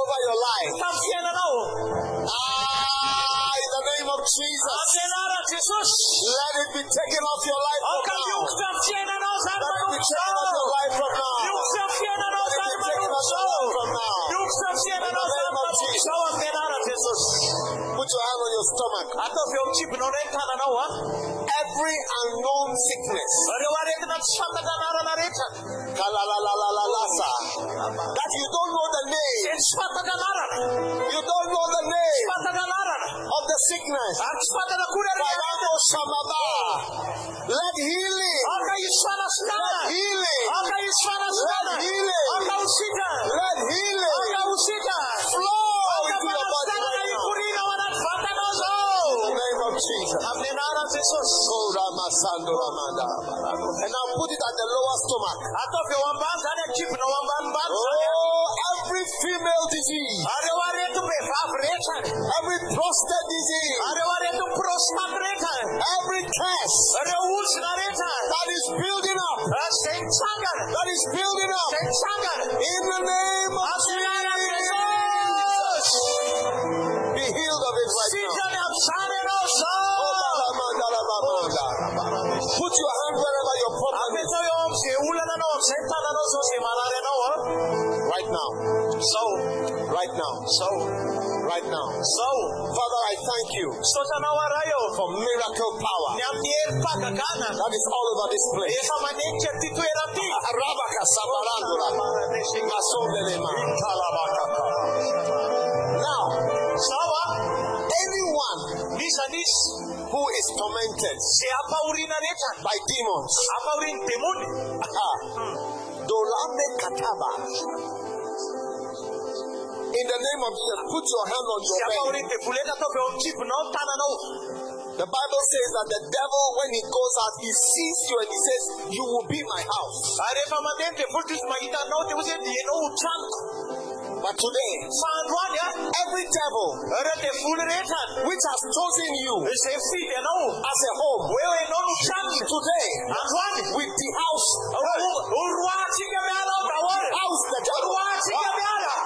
over your life. Ah, in the name of Jesus, amin'ny anara jesosy let it be taken off your life from now. miokotra amin'ny fiainanao Let it be taken off your life from now. Let it be taken off your life from now. miokotra amin'ny fiainanao zany manomboka zao amin'ny anara jesosy Put your hand on your stomach. ataovy eo amin'nytsibinao ny tananao a Every unknown sickness, kalalalalasa, that you don't know the name, you don't know the name. Of the sickness. At the lower stomach. ataovy eo ambany zany akibinao ambanimbany zany Oh, every female disease, areo aretim-behivavy rehetra every prostate disease, areo aretim prostate rehetra every curse reo ozona rehetra that is building up, that is building up Zao Right now. zao Father, I thank you sotanao ara eo for miracle power. Ny amin'ny herim-pagagana that is all over this place. efa manenika ty toeran-ty Rabaka sabarandura. Masondelema. Now, anyone who is tormented zay ampahoriana rehetra by demons, ah, Dolame Kataba. In the name of Jesus, put your hand on your belly. ampahoriany devoleta ataovy eo amin'ny kibonao tananao The Bible says that the devil, when he goes out, he sees you and he says, You will be my house. ary rehefa mandeha ny devoly izy mahita anao dia ozy dia ianao ho tranoko But today, fa androany a every devil ireo devoly rehetra which has chosen you zay fidy anao as a home, hoe hoe ianao no tranony today, with the house, ho roatsika miala ao daholy house the miala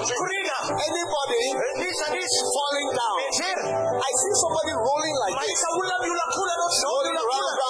Anybody this and this falling down. I see somebody rolling like this. Rolling around.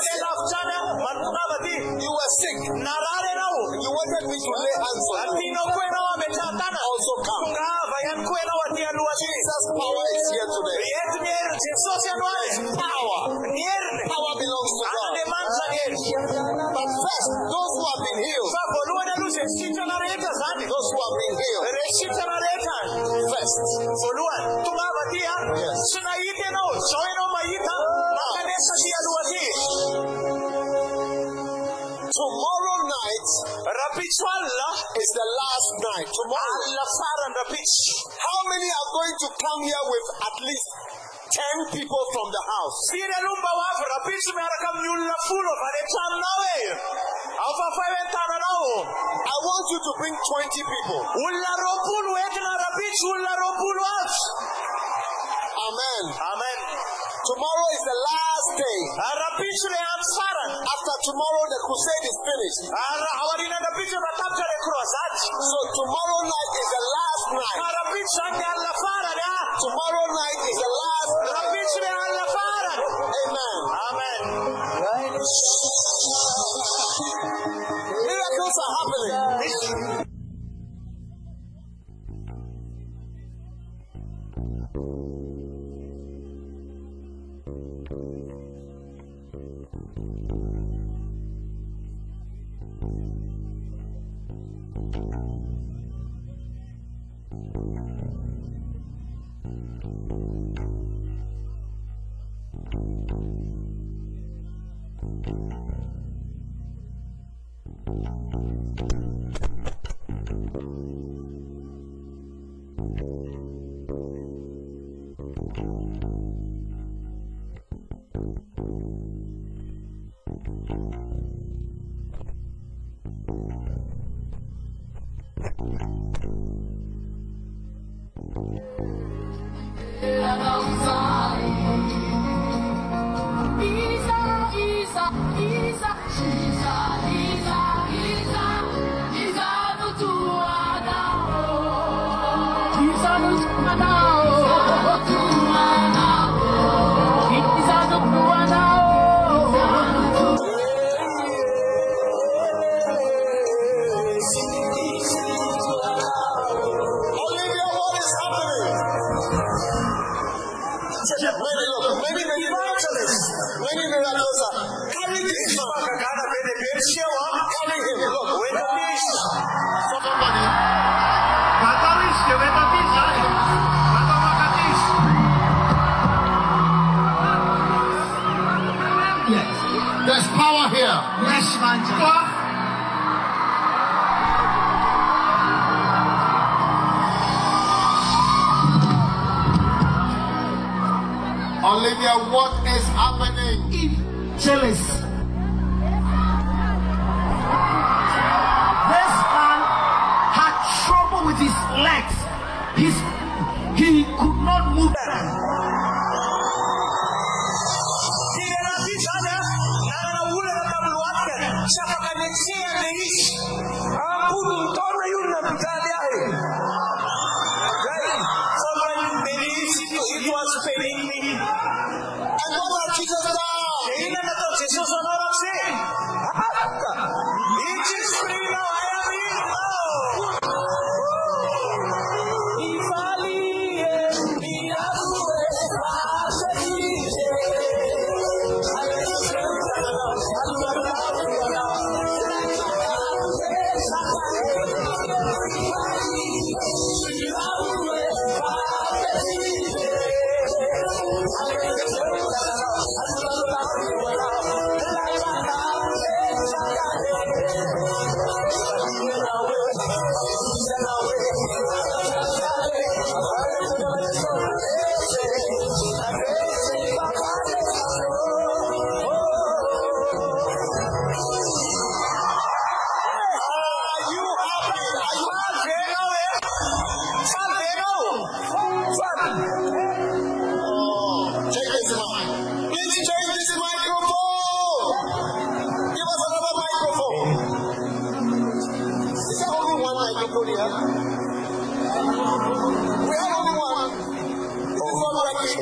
tana also come. tungava yankwena watia luwasi Jesus' power is here today. yetu nieri jesos yanwale Power. nierne Power belongs to God. ane manza nieri But first, those who have been healed, vavholuwena luze shita na reta zane those who have been healed, reshita na reta first. voluwan tungava tia Yes. Rapichwalla is the last night. Tomorrow. alla faran rapich How many are going to come here with at least 10 people from the house? sire lumba wafu rapich mearaka mnyulla fulo vane tam nawe afa fayentana nawo I want you to bring 20 people. ulla ropulu wetna rapich ulla ropulu af Amen. amen Tomorrow is the last day. rapich le am faran After tomorrow, the crusade is finished. ara awarina rapich bataptare croisade So tomorrow night is the last night. rapich ande alla Tomorrow night is the last night. rapich le alla faran Amen. amen Miracles are happening.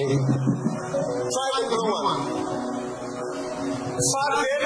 Try the blue one. Father,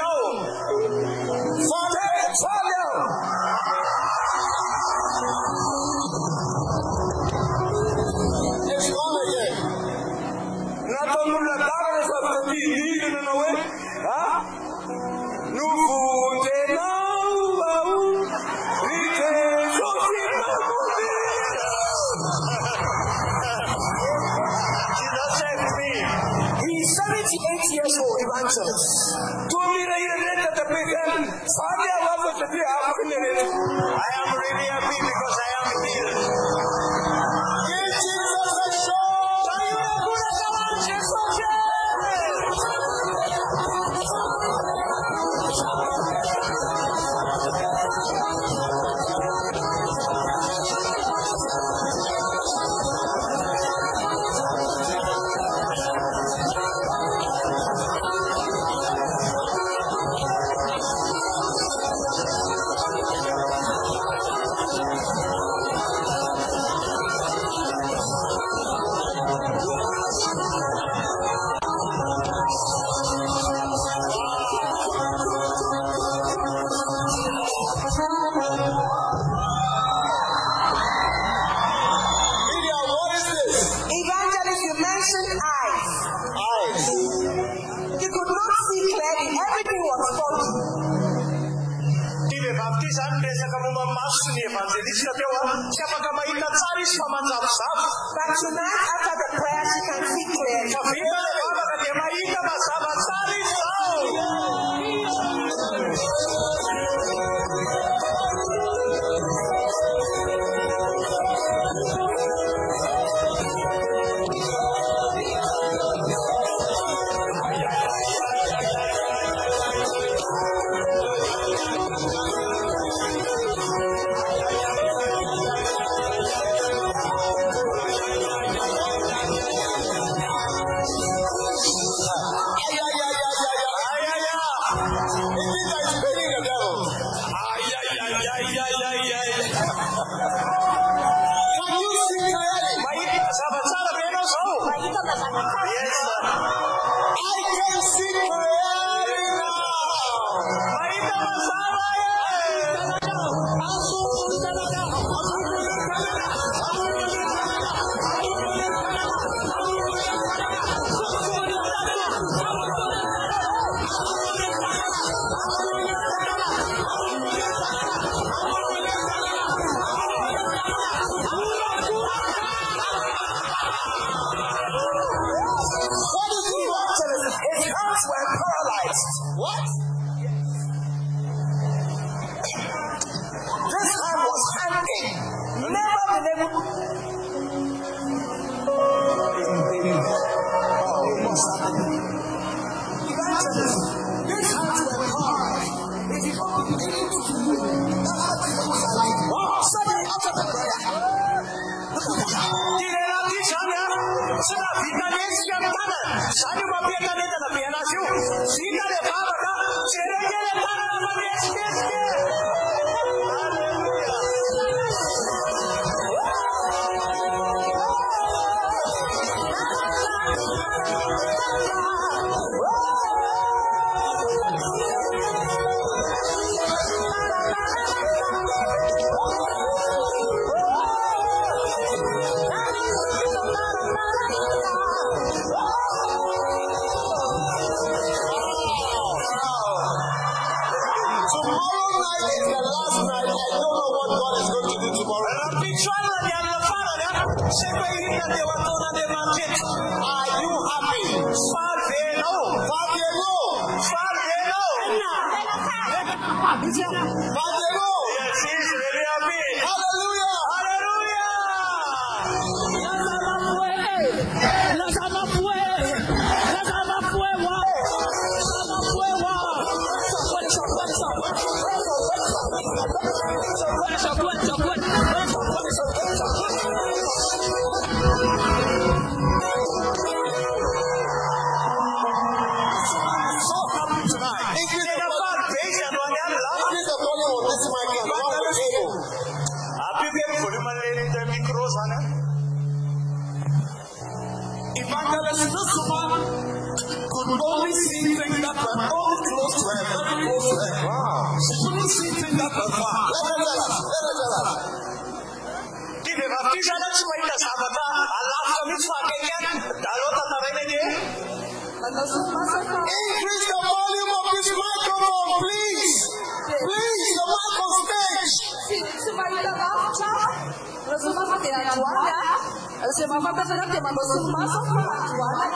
mamá personas que mandó sus más para actuar,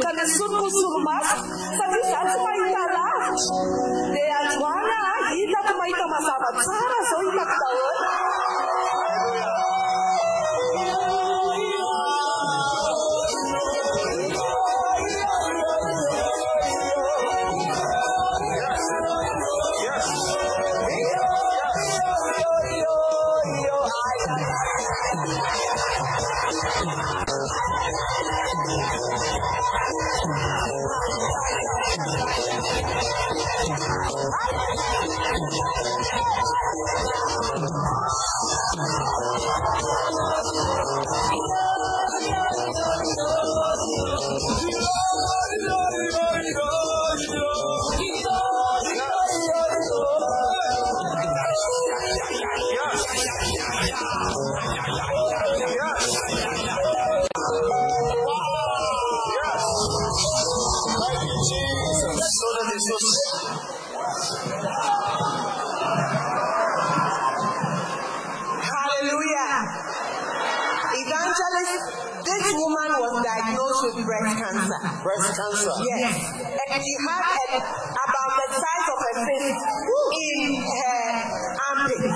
cabeçudo com mas sabe de ida como sara Breast cancer. Yes. And she had a, about the size of a fist in her armpit.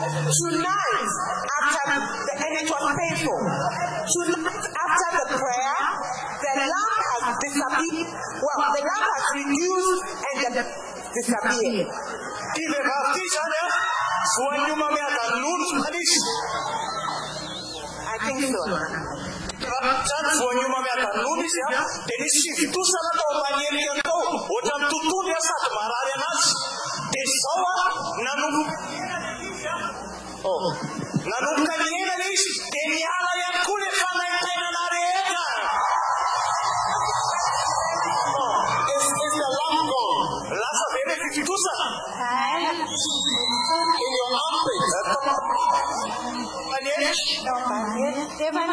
Tonight, after the, and it was painful. Tonight, after the prayer, the lump has disappeared. Well, the lump has reduced and the, disappeared. Sudah, ini.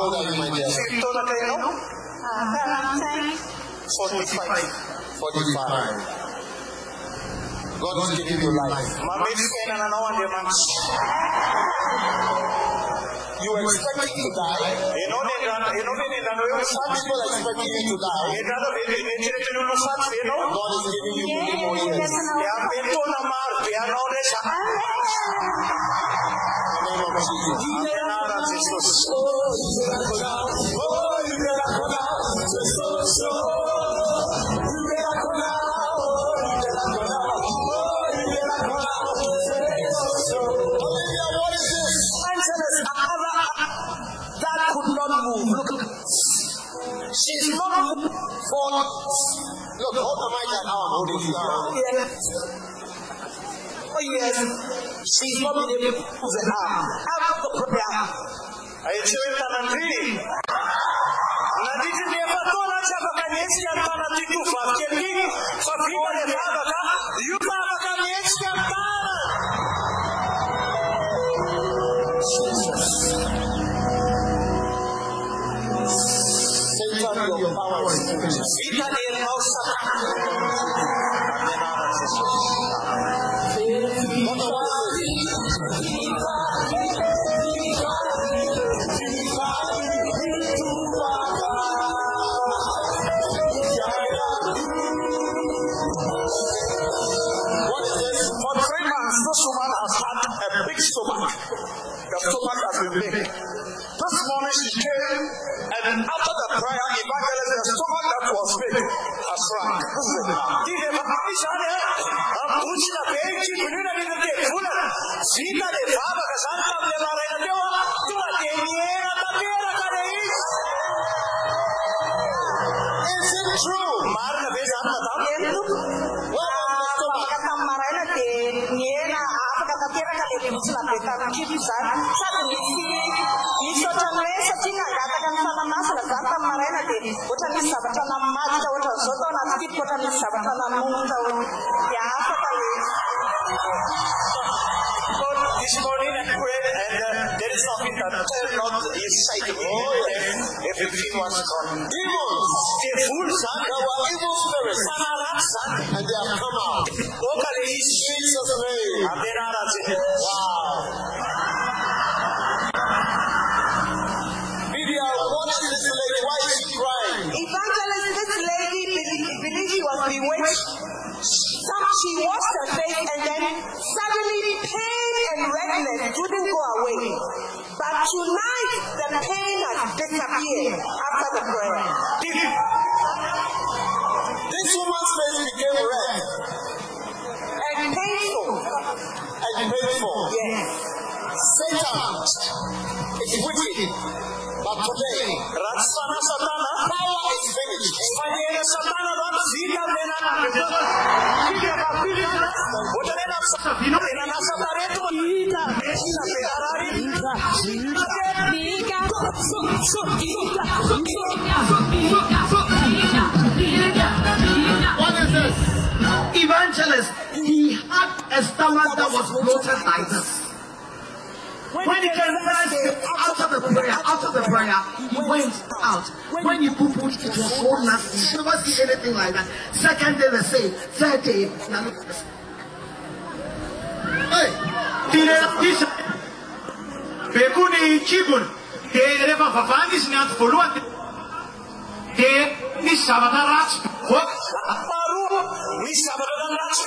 old are you, my dear? Ito na kayo, no? Karantay 45. 45. God is giving you life. Mamiss kayo na nanawan, dear mams. You were expecting to die. You know, they run, you know, they run away with Some people are expecting you to die. You know, they they they they they do such, you know. God is giving you many more years. They are bento na mar, they are not rich. In the name of Jesus. She's not been able to move the arm. After the prayer, Aicheweka na ndiri. Na Sita de baba ka santa de la reina de wa. Tu te niera ta tera ka de is. Is it true? Mar na be san ta. Itu kata marana de niena apa kata tira kali di musla beta kibisan satu misi iso chane sacinga kata kan sana masala kata marana de wata ni sabata na maja wata soto na skip wata ni Everything was. Demons. The son. There were evil spirits. And they have come out. Lokale is Jesus' name. Wow. Lydia, is this lady? Why is she crying? Evangelist, this lady believed, she was bewitched. Some she washed her face and then suddenly pain and redness wouldn't go away. But tonight the pain has disappeared after the prayer. This woman's face became red And painful. and painful. Yes. Satan is wicked. But today, Ratsana Satana. power is finished. Fanyere Satana don zika bena na beto. Kike ka pili na. Utanena Satana bena na Satana tu. Ita. Ita Ferrari. What is this? Evangelist, he had a stomach that was bloated like this. When he came out of the prayer, out of the prayer, he went out. When he poo pooed, it was so nasty. You never see anything like that. Second day, the same. Third day, now look at this. Hey, Bekuni chibun. Te reva fafandis ni at puluan. Te ni sabata rats. What? Baru ni sabada rats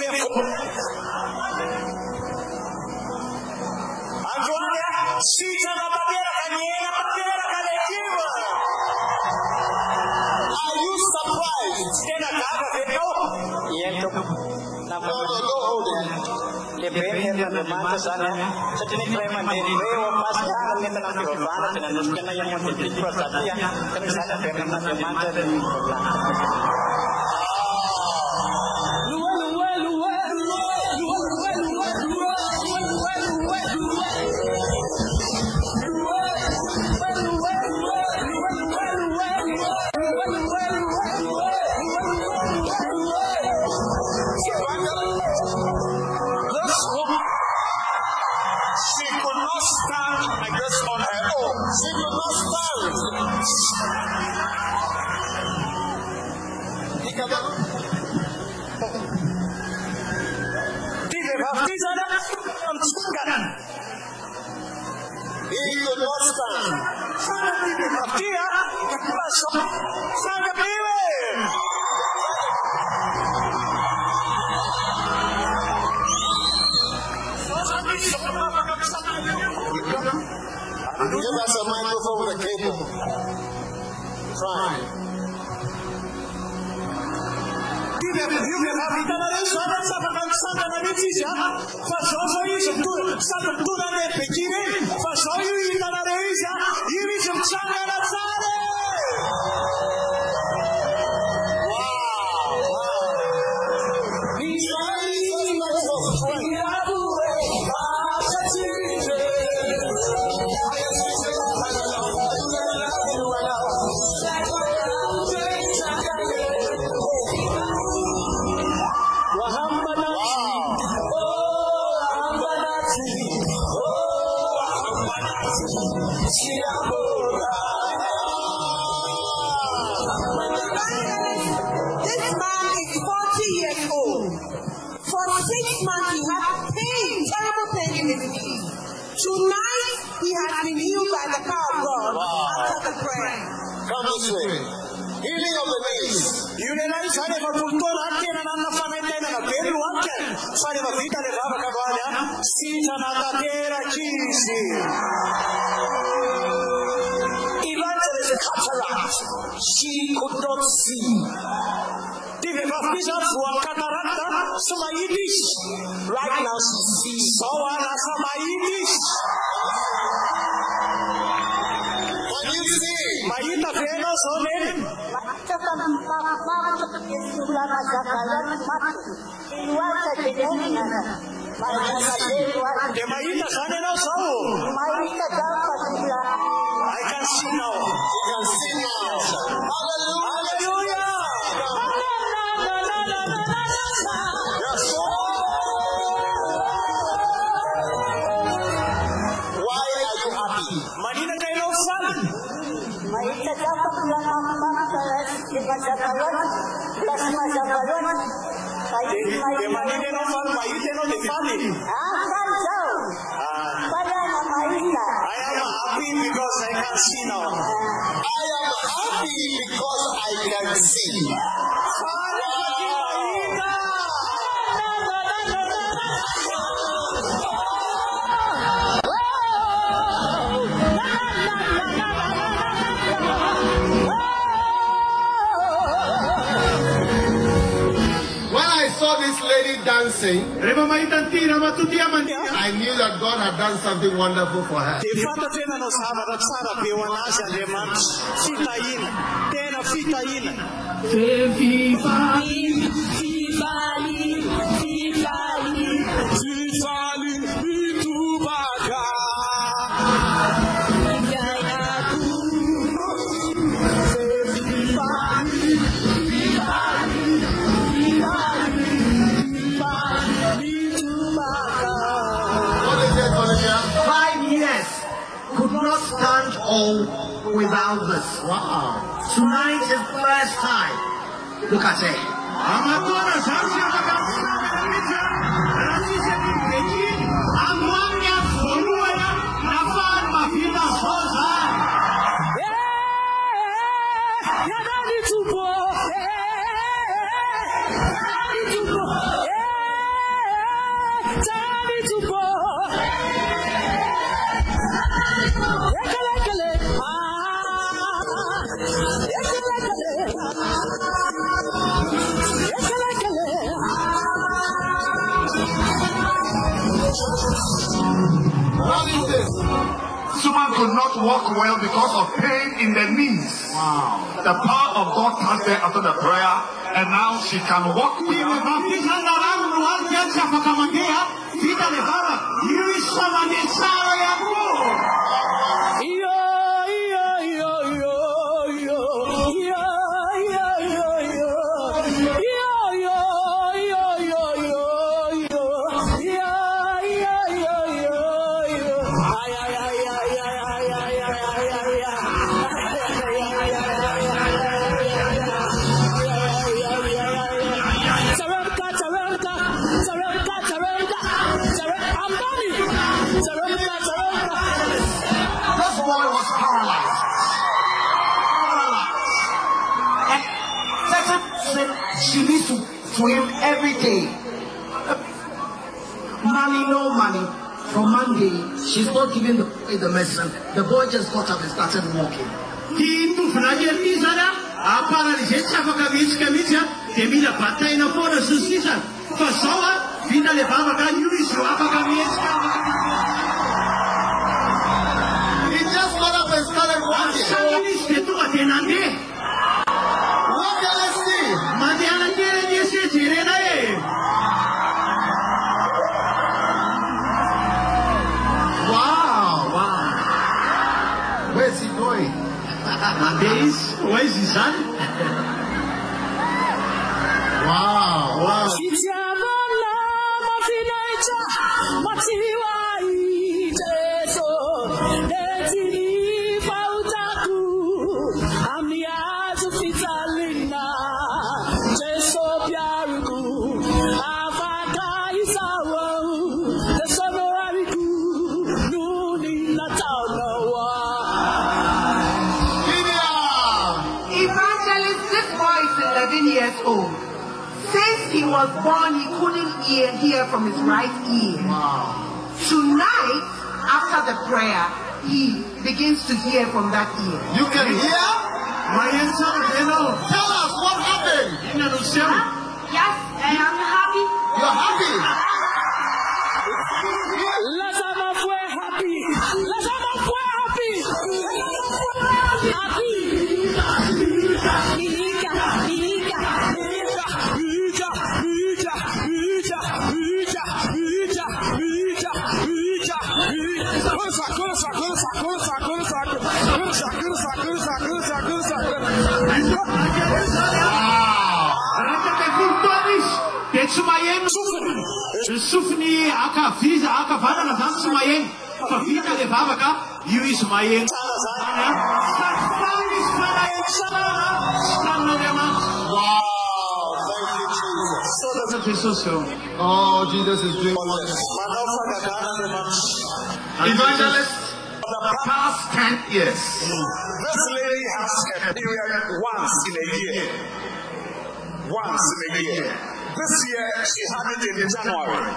me. Anjuannya si jana bagera kanyena bagera kalekiwa. Are you surprised? Tena kaga bekau. Yento No, no, don't hold it. le bene per le mante sana se tini prema de reo pas kana ne tanam di bana tena nus kana yang mo di pro satia kan sana per na de mante de This na bitija. Paso so is katera kisi. Evangelist cataract. She could not see. Tive Kafisa fua katarakta sama Yiddish. Right now, sawana sama Yiddish. Can you see? Mayita veno sonen. Ke mayita kane na sao. I can see now. You can see now. Ke manina no fan, mayite no de fani. I am happy because I can see now. I am happy because I can see. Lady dancing, Reba maitantira matutia mandia. I knew that God had done something wonderful for her. Ke fata tena all without this. Wow. Tonight is the first time. Look at it. What is this? Suman could not walk well because of pain in the knees. Wow. The power of God touched her after the prayer, and now she can walk well. not giving the, the medicine, the boy just got up and started walking. zany a aparalize tsy afaka mihitsika mihitsy a dia mila bataina foana sy ny sisany fa zao a vita le vavaka an'io izy afa was born, he couldn't hear, hear from his right ear. Wow. Tonight, after the prayer, he begins to hear from that ear. You can hear? Mayan sa keno. Tell us what happened. Ina no seu. Yes, I am happy. You're happy. Sumayem Sufen. Sufni aka fiza aka fana Sumayem. De. Oh, Jesus is doing wonders. Evangelist the past 10 years. This lady has a period once in a year. Once in a year. This year she had it in January.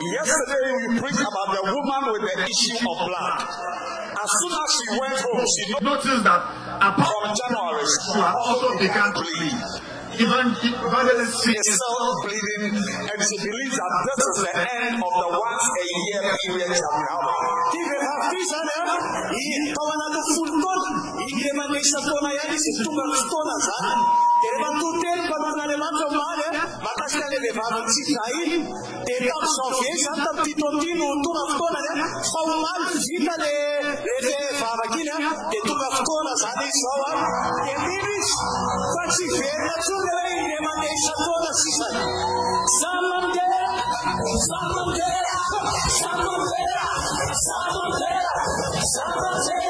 Yesterday we preached about the woman with the issue of blood. As soon as she went home, she noticed that apart from January she had also begun to bleed. Even evangelist she is is still bleeding and she believes that this is the end of the once a year period she has been having. tivehafisana ikawanatu fulton ikemanisha tona yani situnga tona sana και ρε μα τούτε μπορούν να είναι λάθος μάλε μα τα σκάλε με βάβο τσιχαΐ και τα ψοφιέ σαν τα πτυτοτίνου του αυτόνα ρε. Φαουμάλ ζήτανε ρε δε φαβακίνα και του αυτόνα σαν τη σώμα και μίμης φάτσι φέρνα τσου ρε ρε ρε μα δε εις αυτόνα σήσαν σαν μαντέρα σαν μαντέρα σαν μαντέρα σαν μαντέρα σαν μαντέρα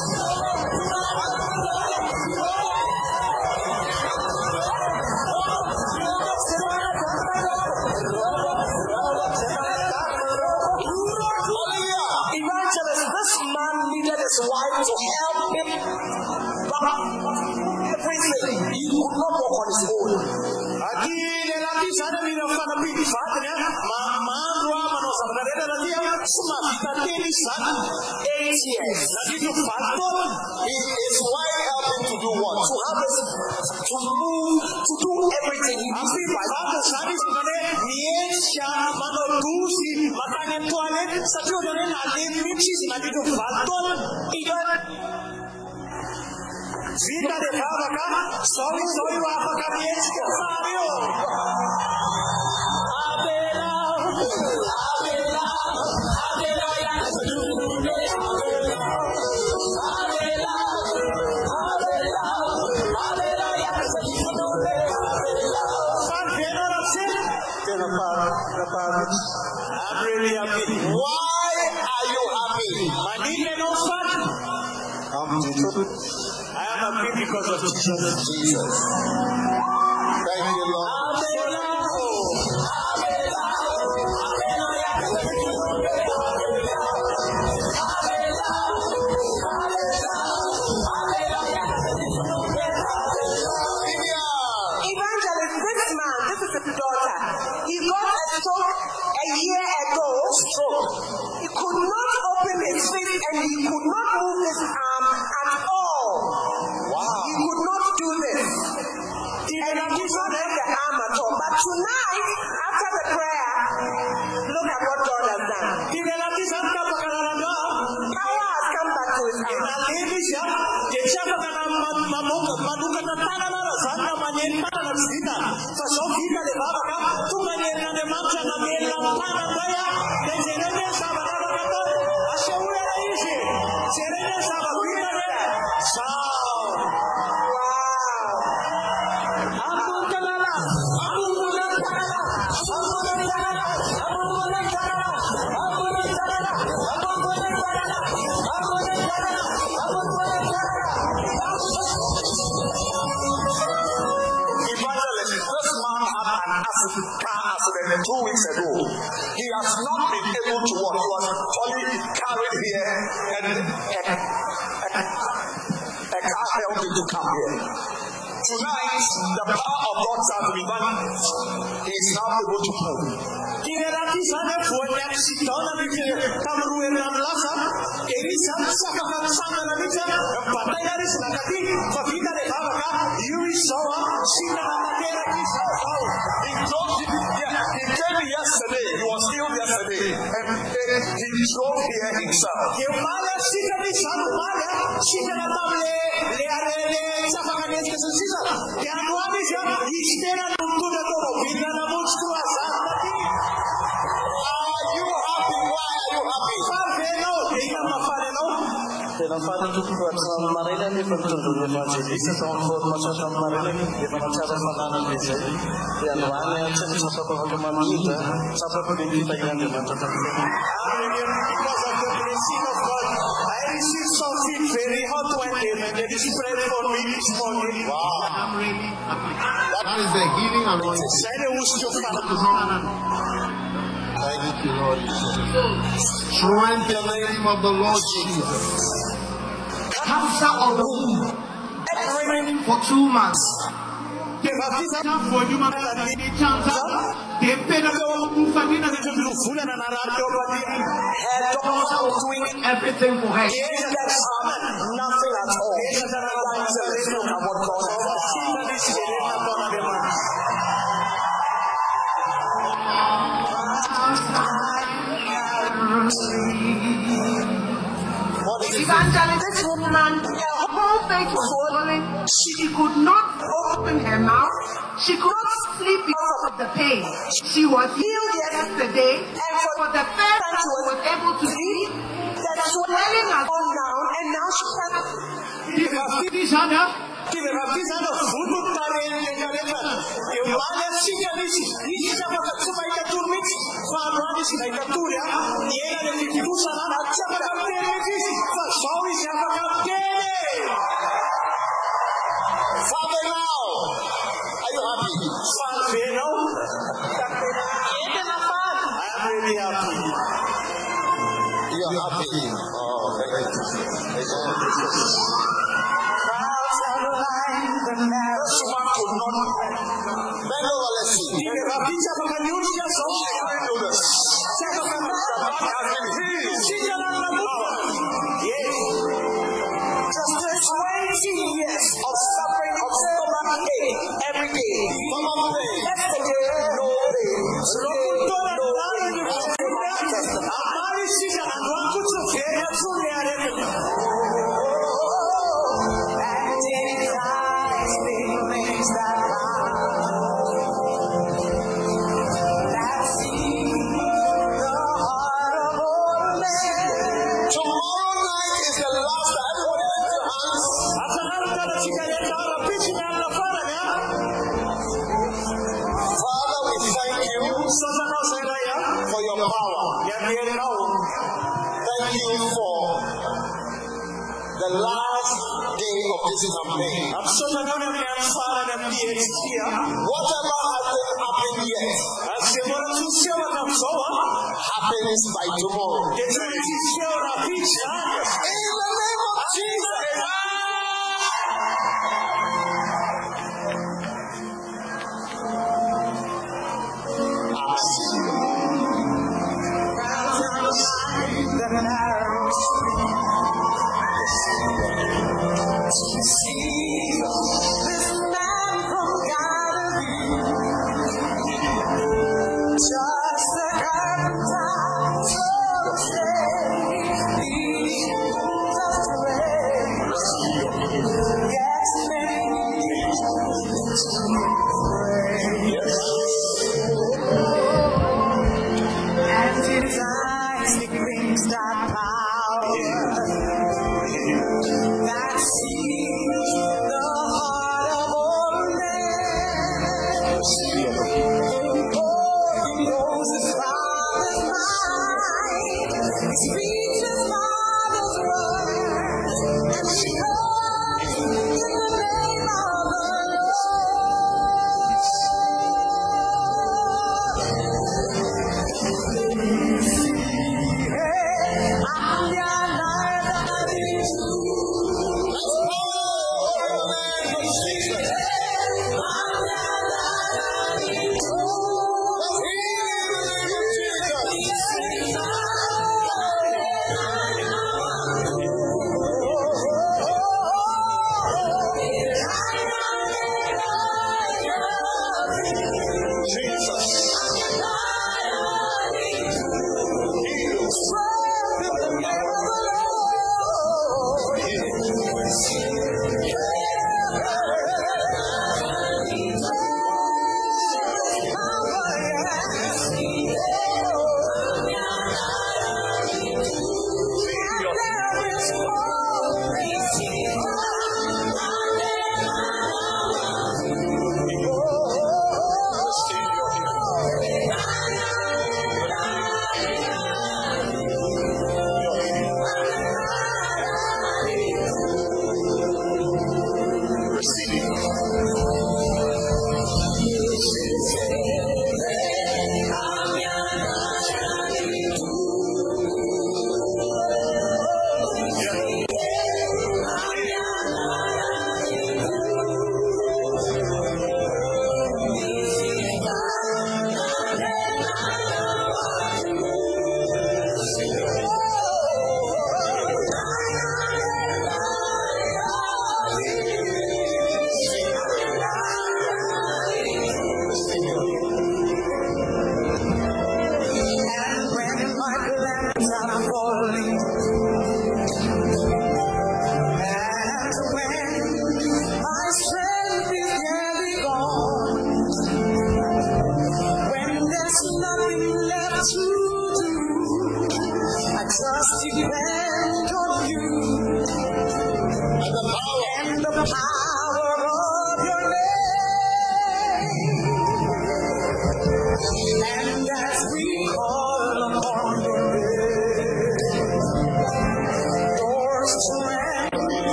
son, eight years. Did you factor? It is why helping to do what? To harvest, to move, to do everything. Tapi pada saat is mana niesha mana dusi makanya tuan satu orang nanti mixis nanti tu factor itu Vida de Baba, só me só eu a pagar minha escrava. submit to you. thoughts are to be he is now able to pray. Came yesterday he was ill yesterday and, he drove here himself fitahin'andriamanitra tamin'ny Because of the blessing of God, I received something very hot one day, and they spread for me this morning. I'm really happy. That is the healing anointing. Fala. Thank you, Lord Jesus. Strengthen the name of the Lord Jesus. Cancer of the womb. X-ray for two months. Her Doctor was doing everything for her. nothing at all. Look at what God has Evangelist, this woman, her whole face was swollen. She could not open her mouth. She could not sleep because of the pain. She was healed yesterday, and for the first time she was able to sleep. The swelling has gone down, and now she can. Tivevavizana vuto tarelengaleta eo maly asika misy izy tsy afaka tsy mahita tory mihitsy fa androany izy mahita tory a niaina le fitosana na tsy afaka miteny mihitsy izy fa zao izy afaka miteny Father, now, are you happy? favenao Tena faly. I'm really happy. You are happy. Oh, thank you. Thank you. Tivevavisa afaka niondrika zao